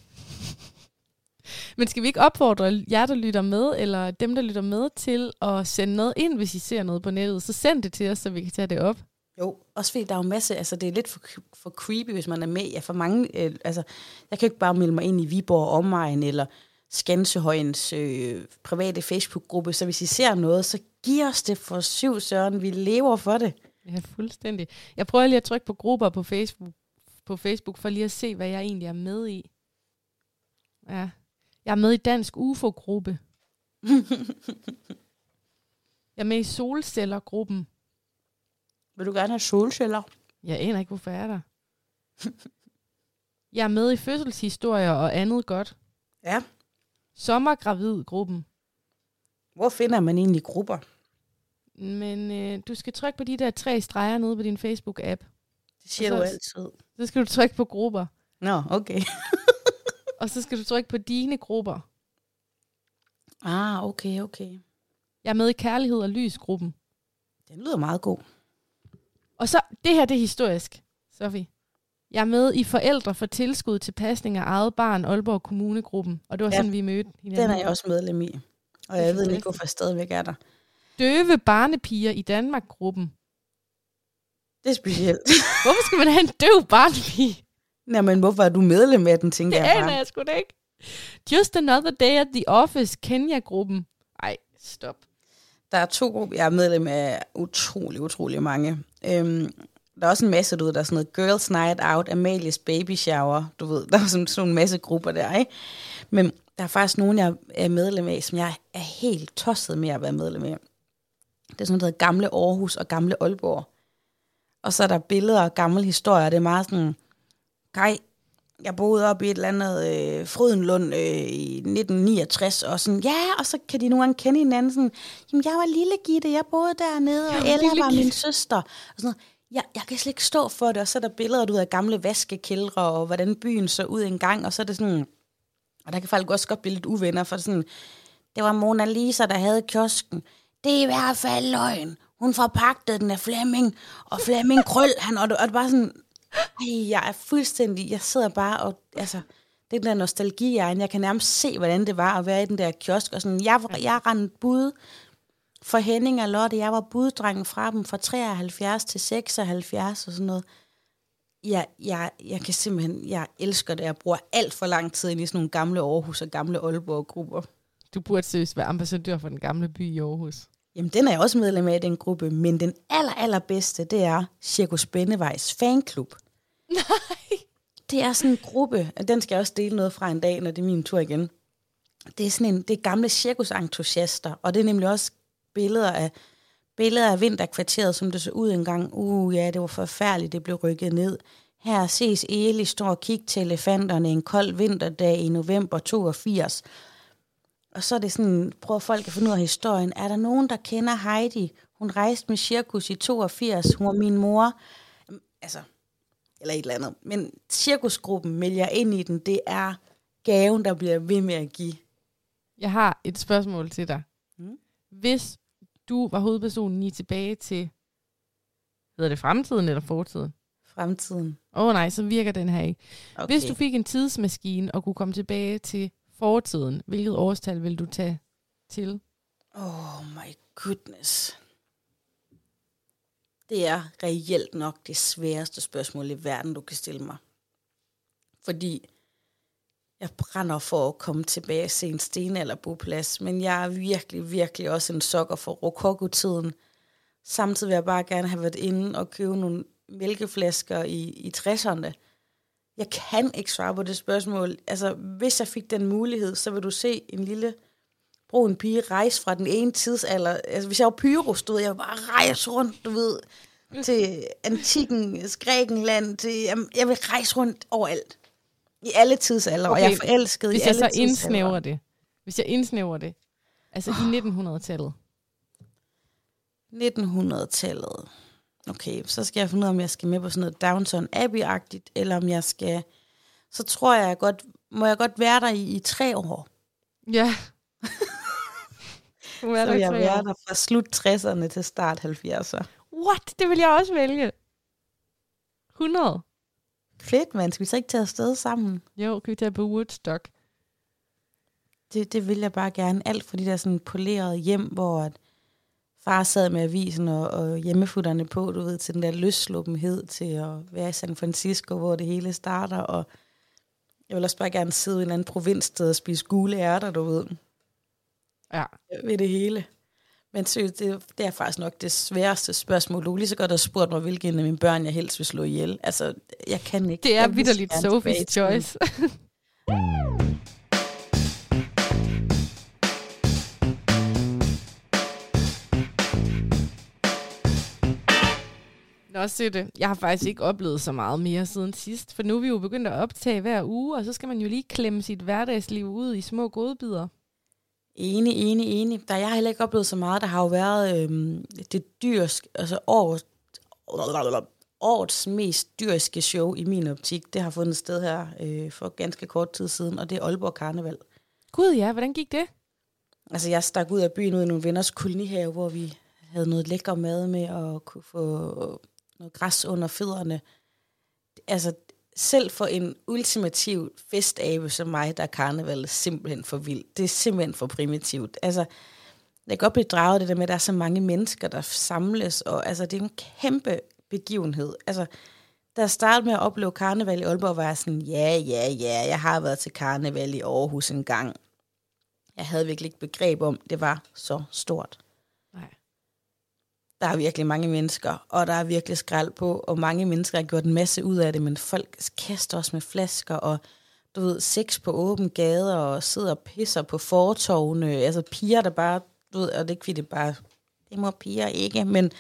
Men skal vi ikke opfordre jer, der lytter med, eller dem, der lytter med, til at sende noget ind, hvis I ser noget på nettet? Så send det til os, så vi kan tage det op. Jo, også fordi der er jo masse, altså det er lidt for, for creepy, hvis man er med. Ja, for mange, øh, altså, jeg kan ikke bare melde mig ind i Viborg omegn, eller Skansehøjens øh, private Facebook-gruppe, så hvis I ser noget, så giv os det for syv søren, vi lever for det. Ja, fuldstændig. Jeg prøver lige at trykke på grupper på Facebook, på Facebook for lige at se, hvad jeg egentlig er med i. Ja, jeg er med i Dansk UFO-gruppe. jeg er med i Solceller-gruppen. Vil du gerne have solceller? Jeg aner ikke, hvorfor jeg er der. jeg er med i fødselshistorier og andet godt. Ja. Sommergravid-gruppen. Hvor finder man egentlig grupper? Men øh, du skal trykke på de der tre streger nede på din Facebook-app. Det siger så, du altid. Så skal du trykke på grupper. Nå, okay. og så skal du trykke på dine grupper. Ah, okay, okay. Jeg er med i Kærlighed og Lys-gruppen. Den lyder meget god. Og så, det her det er historisk, Sofie. Jeg er med i Forældre for tilskud til pasning af eget barn, Aalborg Kommunegruppen. Og det var ja, sådan, vi mødte hinanden. Den er jeg også medlem i. Og jeg ved ikke, hvorfor jeg stadigvæk er der. Døve barnepiger i Danmark-gruppen. Det er specielt. hvorfor skal man have en døv barnepige? Nej, men hvorfor er du medlem af den, tænker det jeg bare. Det jeg sgu da ikke. Just Another Day at the Office, Kenya-gruppen. Ej, stop. Der er to grupper, jeg er medlem af utrolig, utrolig mange. Øhm, der er også en masse, du ved, der er sådan noget Girls Night Out, Amalies Baby Shower, du ved, der er sådan, sådan en masse grupper der, ikke? Men der er faktisk nogen, jeg er medlem af, som jeg er helt tosset med at være medlem af. Det er sådan noget, Gamle Aarhus og Gamle Aalborg. Og så er der billeder og gamle historier, det er meget sådan, Kai, jeg boede op i et eller andet øh, Frydenlund øh, i 1969, og sådan, ja, og så kan de nogle gange kende hinanden, sådan, jamen, jeg var lille Gitte, jeg boede dernede, og Ella var min søster, og sådan noget. Jeg, jeg kan slet ikke stå for det, og så er der billeder du af gamle vaskekældre, og hvordan byen så ud engang, og så er det sådan, og der kan faktisk også godt blive lidt uvenner, for det sådan, det var Mona Lisa, der havde kiosken. Det er i hvert fald løgn. Hun forpagtede den af Flemming, og Flemming Krøl, han, og, og det bare sådan, ej, jeg er fuldstændig, jeg sidder bare og, altså, det er den der nostalgi, jeg, jeg kan nærmest se, hvordan det var at være i den der kiosk, og sådan, jeg, jeg rendte bud for Henning og Lotte, jeg var buddrengen fra dem fra 73 til 76 og sådan noget. Jeg, jeg, jeg kan simpelthen, jeg elsker det, jeg bruger alt for lang tid ind i sådan nogle gamle Aarhus og gamle Aalborg-grupper. Du burde seriøst være ambassadør for den gamle by i Aarhus. Jamen, den er jeg også medlem af den gruppe, men den aller, allerbedste, det er Cirkus Bennevejs fanklub. Nej. Det er sådan en gruppe, og den skal jeg også dele noget fra en dag, når det er min tur igen. Det er sådan en, det er gamle cirkusentusiaster, og det er nemlig også billeder af, billeder af vinterkvarteret, som det så ud engang. Uh, ja, det var forfærdeligt, det blev rykket ned. Her ses Eli stå og kigge til elefanterne en kold vinterdag i november 82. Og så er det sådan, prøver folk at finde ud af historien. Er der nogen, der kender Heidi? Hun rejste med cirkus i 82. Hun var min mor. Altså, eller et eller andet. Men cirkusgruppen melder ind i den. Det er gaven, der bliver ved med at give. Jeg har et spørgsmål til dig. Mm. Hvis du var hovedpersonen i tilbage til, hedder det fremtiden eller fortiden? Fremtiden. Åh oh, nej, så virker den her ikke. Okay. Hvis du fik en tidsmaskine og kunne komme tilbage til fortiden, hvilket årstal vil du tage til? Oh my goodness. Det er reelt nok det sværeste spørgsmål i verden, du kan stille mig. Fordi jeg brænder for at komme tilbage og se en stenalderboplads, men jeg er virkelig, virkelig også en sokker for rokokotiden. Samtidig vil jeg bare gerne have været inde og købe nogle mælkeflasker i, i 60'erne. Jeg kan ikke svare på det spørgsmål. Altså, hvis jeg fik den mulighed, så vil du se en lille brun pige rejse fra den ene tidsalder. Altså, hvis jeg var Pyrus, du ved, jeg bare rejse rundt, du ved, til antikken, Grækenland, til, jamen, jeg vil rejse rundt overalt. I alle tidsalder, okay. og jeg er forelsket Hvis i jeg alle så tidsalder. indsnævrer det. Hvis jeg indsnævrer det. Altså i 1900-tallet. 1900-tallet. Okay, så skal jeg finde ud af, om jeg skal med på sådan noget Downton Abbey-agtigt, eller om jeg skal... Så tror jeg godt, må jeg godt være der i, i tre år. Ja. Så vil jeg være der fra slut 60'erne til start 70'erne. What? Det vil jeg også vælge. 100. Fedt, man. Skal vi så ikke tage afsted sammen? Jo, kan vi tage på Woodstock? Det, det vil jeg bare gerne. Alt for de der sådan polerede hjem, hvor at far sad med avisen og, og hjemmefutterne på, du ved, til den der løssluppenhed til at være i San Francisco, hvor det hele starter. Og jeg vil også bare gerne sidde i en eller anden provinssted og spise gule ærter, du ved, Ja. ved det hele. Men seriøst, det, det er faktisk nok det sværeste spørgsmål. Du lige så godt have spurgt mig, hvilken af mine børn jeg helst vil slå ihjel. Altså, jeg kan ikke. Det er vidderligt Sophie's choice. Nå, se det. Jeg har faktisk ikke oplevet så meget mere siden sidst, for nu er vi jo begyndt at optage hver uge, og så skal man jo lige klemme sit hverdagsliv ud i små godbidder. Enig, enig, enig. Der jeg har heller ikke oplevet så meget. Der har jo været øhm, det dyrsk, altså årets, årets mest dyrske show i min optik. Det har fundet sted her øh, for ganske kort tid siden, og det er Aalborg Karneval. Gud ja, hvordan gik det? Altså, jeg stak ud af byen ud i nogle venners kolonihave, hvor vi havde noget lækker mad med og kunne få noget græs under fødderne. Altså, selv for en ultimativ festabe som mig, der er karnevalet simpelthen for vildt. Det er simpelthen for primitivt. Altså, jeg kan godt blive draget det der med, at der er så mange mennesker, der samles, og altså, det er en kæmpe begivenhed. Altså, da jeg startede med at opleve karneval i Aalborg, var jeg sådan, ja, ja, ja, jeg har været til karneval i Aarhus en gang. Jeg havde virkelig ikke begreb om, det var så stort. Nej. Der er virkelig mange mennesker, og der er virkelig skrald på, og mange mennesker har gjort en masse ud af det, men folk kaster os med flasker, og du ved, sex på åben gader, og sidder og pisser på fortovene, altså piger, der bare, du ved, og det er ikke det bare, det må piger ikke, men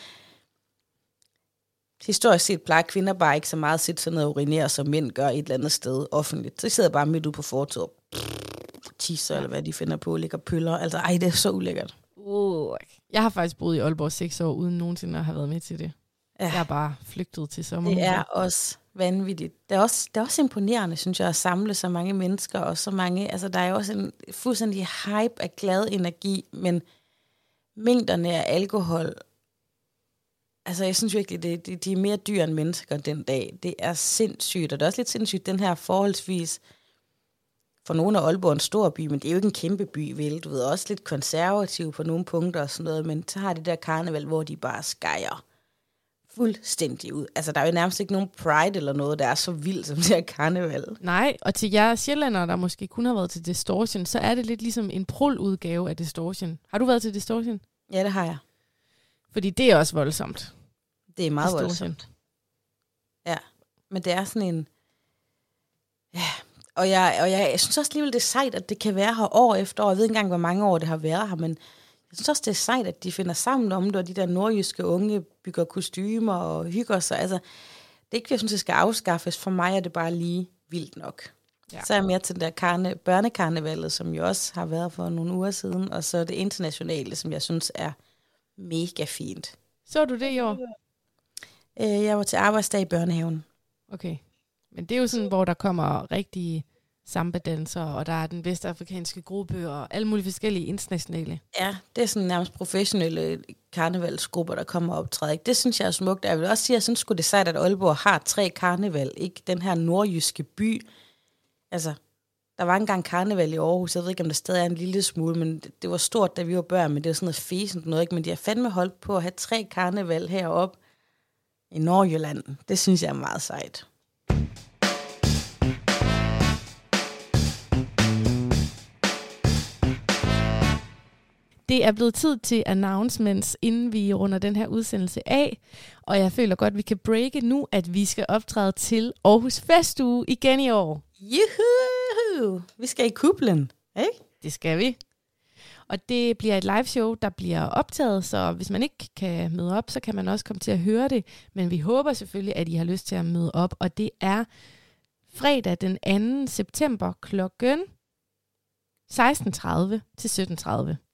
historisk set plejer kvinder bare ikke så meget at sætte sig ned og urinere, som mænd gør et eller andet sted offentligt. Så sidder bare midt ude på fortovet tisser, eller hvad de finder på, ligger pøller. Altså, ej, det er så ulækkert. Uh. Jeg har faktisk boet i Aalborg seks år, uden nogensinde at have været med til det. Ja. Jeg er bare flygtet til sommer. Det er også vanvittigt. Det er også, det er også imponerende, synes jeg, at samle så mange mennesker, og så mange, altså der er jo også en fuldstændig hype af glad energi, men mængderne af alkohol, altså jeg synes virkelig, det, det, de er mere dyr end mennesker den dag. Det er sindssygt, og det er også lidt sindssygt, den her forholdsvis, for nogle af Aalborg en stor by, men det er jo ikke en kæmpe by, vel? Du ved, også lidt konservativ på nogle punkter og sådan noget, men så har de der karneval, hvor de bare skærer fuldstændig ud. Altså, der er jo nærmest ikke nogen pride eller noget, der er så vildt som det her karneval. Nej, og til jer sjællandere, der måske kun har været til Distortion, så er det lidt ligesom en prul-udgave af Distortion. Har du været til Distortion? Ja, det har jeg. Fordi det er også voldsomt. Det er meget Distortion. voldsomt. Ja, men det er sådan en... Ja, og jeg, og jeg, jeg synes også alligevel, det er sejt, at det kan være her år efter år. Jeg ved ikke engang, hvor mange år det har været her, men jeg synes også, det er sejt, at de finder sammen om det, og de der nordjyske unge bygger kostymer og hygger sig. Altså, det er ikke, jeg synes, det skal afskaffes. For mig er det bare lige vildt nok. Ja. Så er jeg mere til den der karne, børnekarnevalet, som jo også har været for nogle uger siden, og så det internationale, som jeg synes er mega fint. Så du det i år? Øh, jeg var til arbejdsdag i børnehaven. Okay. Men det er jo sådan, hvor der kommer rigtige samba-danser, og der er den vestafrikanske gruppe, og alle mulige forskellige internationale. Ja, det er sådan nærmest professionelle karnevalsgrupper, der kommer og optræder. Ikke? Det synes jeg er smukt. Jeg vil også sige, at jeg synes det er sejt, at Aalborg har tre karneval. Ikke den her nordjyske by. Altså, der var engang karneval i Aarhus. Jeg ved ikke, om der stadig er en lille smule, men det, det var stort, da vi var børn, men det var sådan noget fæsent noget. Ikke? Men de har fandme holdt på at have tre karneval heroppe i Nordjylland. Det synes jeg er meget sejt. Det er blevet tid til announcements, inden vi runder den her udsendelse af. Og jeg føler godt, at vi kan breake nu, at vi skal optræde til Aarhus Festuge igen i år. Juhu! Vi skal i kublen, ikke? Det skal vi. Og det bliver et live show, der bliver optaget, så hvis man ikke kan møde op, så kan man også komme til at høre det. Men vi håber selvfølgelig, at I har lyst til at møde op, og det er fredag den 2. september klokken 16.30 til 17.30.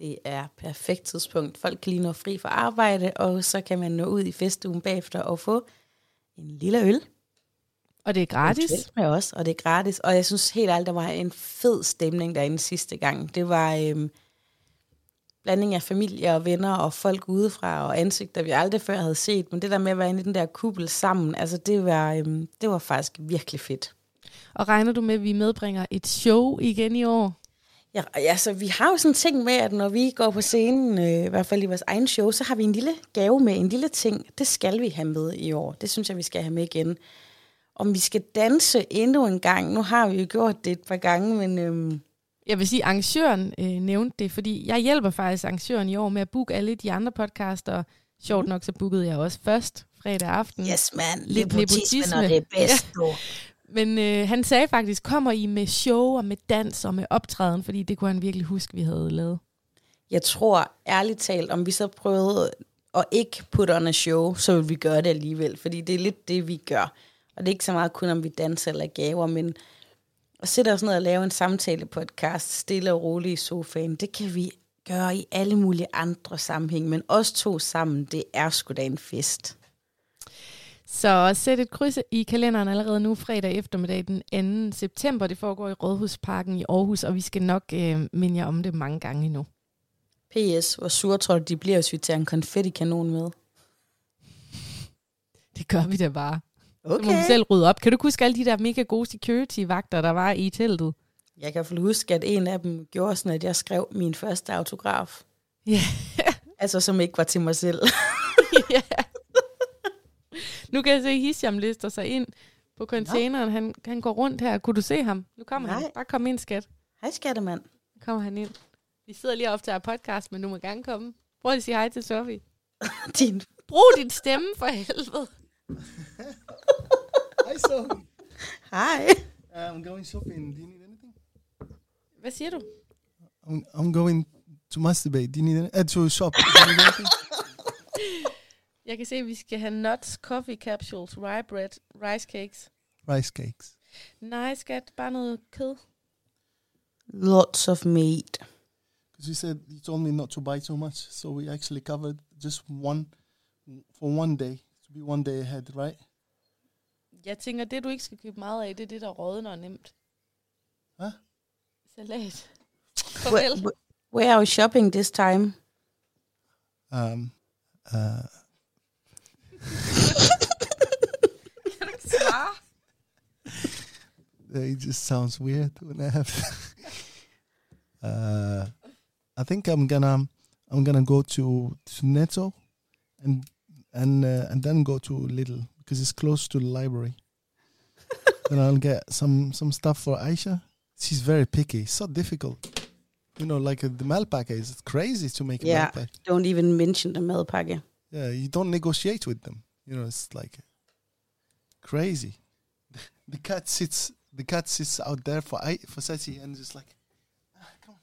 Det er perfekt tidspunkt. Folk kan lige nå fri fra arbejde, og så kan man nå ud i festugen bagefter og få en lille øl. Og det er gratis. Med os, og det er gratis. Og jeg synes helt ærligt, der var en fed stemning derinde sidste gang. Det var øhm, blanding af familie og venner og folk udefra og ansigter, vi aldrig før havde set. Men det der med at være inde i den der kuppel sammen, altså det var, øhm, det var faktisk virkelig fedt. Og regner du med, at vi medbringer et show igen i år? Ja, altså, vi har jo sådan en ting med, at når vi går på scenen, øh, i hvert fald i vores egen show, så har vi en lille gave med, en lille ting. Det skal vi have med i år. Det synes jeg, vi skal have med igen. Om vi skal danse endnu en gang. Nu har vi jo gjort det et par gange, men... Øhm jeg vil sige, at arrangøren øh, nævnte det, fordi jeg hjælper faktisk arrangøren i år med at booke alle de andre podcaster. Sjovt nok, så bookede jeg også først fredag aften. Yes, man. Lidt nepotisme, når det er bedst, ja. Men øh, han sagde faktisk, kommer I med show og med dans og med optræden, fordi det kunne han virkelig huske, vi havde lavet. Jeg tror ærligt talt, om vi så prøvede at ikke put on a show, så ville vi gøre det alligevel, fordi det er lidt det, vi gør. Og det er ikke så meget kun, om vi danser eller gaver, men at sætte os ned og lave en samtale podcast, stille og roligt i sofaen, det kan vi gøre i alle mulige andre sammenhæng, men os to sammen, det er sgu da en fest. Så sæt et kryds i kalenderen allerede nu fredag eftermiddag den 2. september. Det foregår i Rådhusparken i Aarhus, og vi skal nok øh, minde jer om det mange gange endnu. PS, hvor sure tror du, de bliver, hvis vi tager en konfettikanon med? Det gør vi da bare. Okay. Så må vi selv rydde op. Kan du huske alle de der mega gode security-vagter, der var i teltet? Jeg kan huske, at en af dem gjorde sådan, at jeg skrev min første autograf. Ja. Yeah. altså, som ikke var til mig selv. ja. Nu kan jeg se, at Hisham lister sig ind på containeren. Han, han går rundt her. Kunne du se ham? Nu kommer Nej. han. Bare kom ind, skat. Hej, skattemand. Nu kommer han ind. Vi sidder lige op til podcast, men du må gerne komme. Prøv at sige hej til Sofie. din. Brug din stemme for helvede. Hej, Sophie. Hej. Uh, I'm going shopping. Do you need anything? Hvad siger du? I'm, I'm going to masturbate. Do you need anything? Uh, to shop. Do you need anything? Jeg kan se, at vi skal have nuts, coffee capsules, rye bread, rice cakes. Rice cakes. Nej, skat. Bare noget kød. Lots of meat. Because you said you told me not to buy too much, so we actually covered just one for one day. To be one day ahead, right? Jeg tænker, det du ikke skal købe meget af, det er det, der rådner nemt. Hvad? Salat. Farvel. Where, where are we shopping this time? Um, uh, it just sounds weird when I have. uh, I think I'm gonna I'm gonna go to, to Netto and and uh, and then go to Little because it's close to the library. and I'll get some some stuff for Aisha. She's very picky. so difficult. You know, like uh, the Malpaca is crazy to make. Yeah, a don't even mention the Malpaca. Yeah, you don't negotiate with them. You know, it's like crazy. the cat sits. The cat sits out there for I for Seti and just like, ah, come on,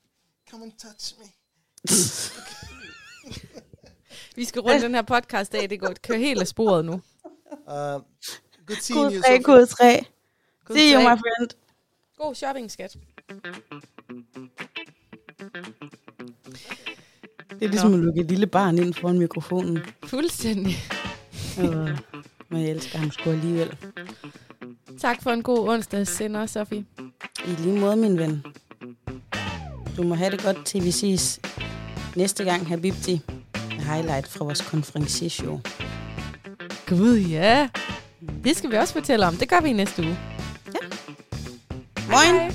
come and touch me. Vi skal rundt den her podcast af. Det går kører helt af sporet nu. Uh, good seeing you. Kode 3, kode 3. See you, my friend. God shopping, skat. Det er ligesom at lukke et lille barn ind foran mikrofonen. Fuldstændig. Øh, Men jeg elsker ham sgu alligevel. Tak for en god onsdags sender, Sofie. I lige måde, min ven. Du må have det godt, til vi ses næste gang, Habibti. Highlight fra vores konferenciershow. Gud, ja. Det skal vi også fortælle om. Det gør vi i næste uge. Moin! Hej.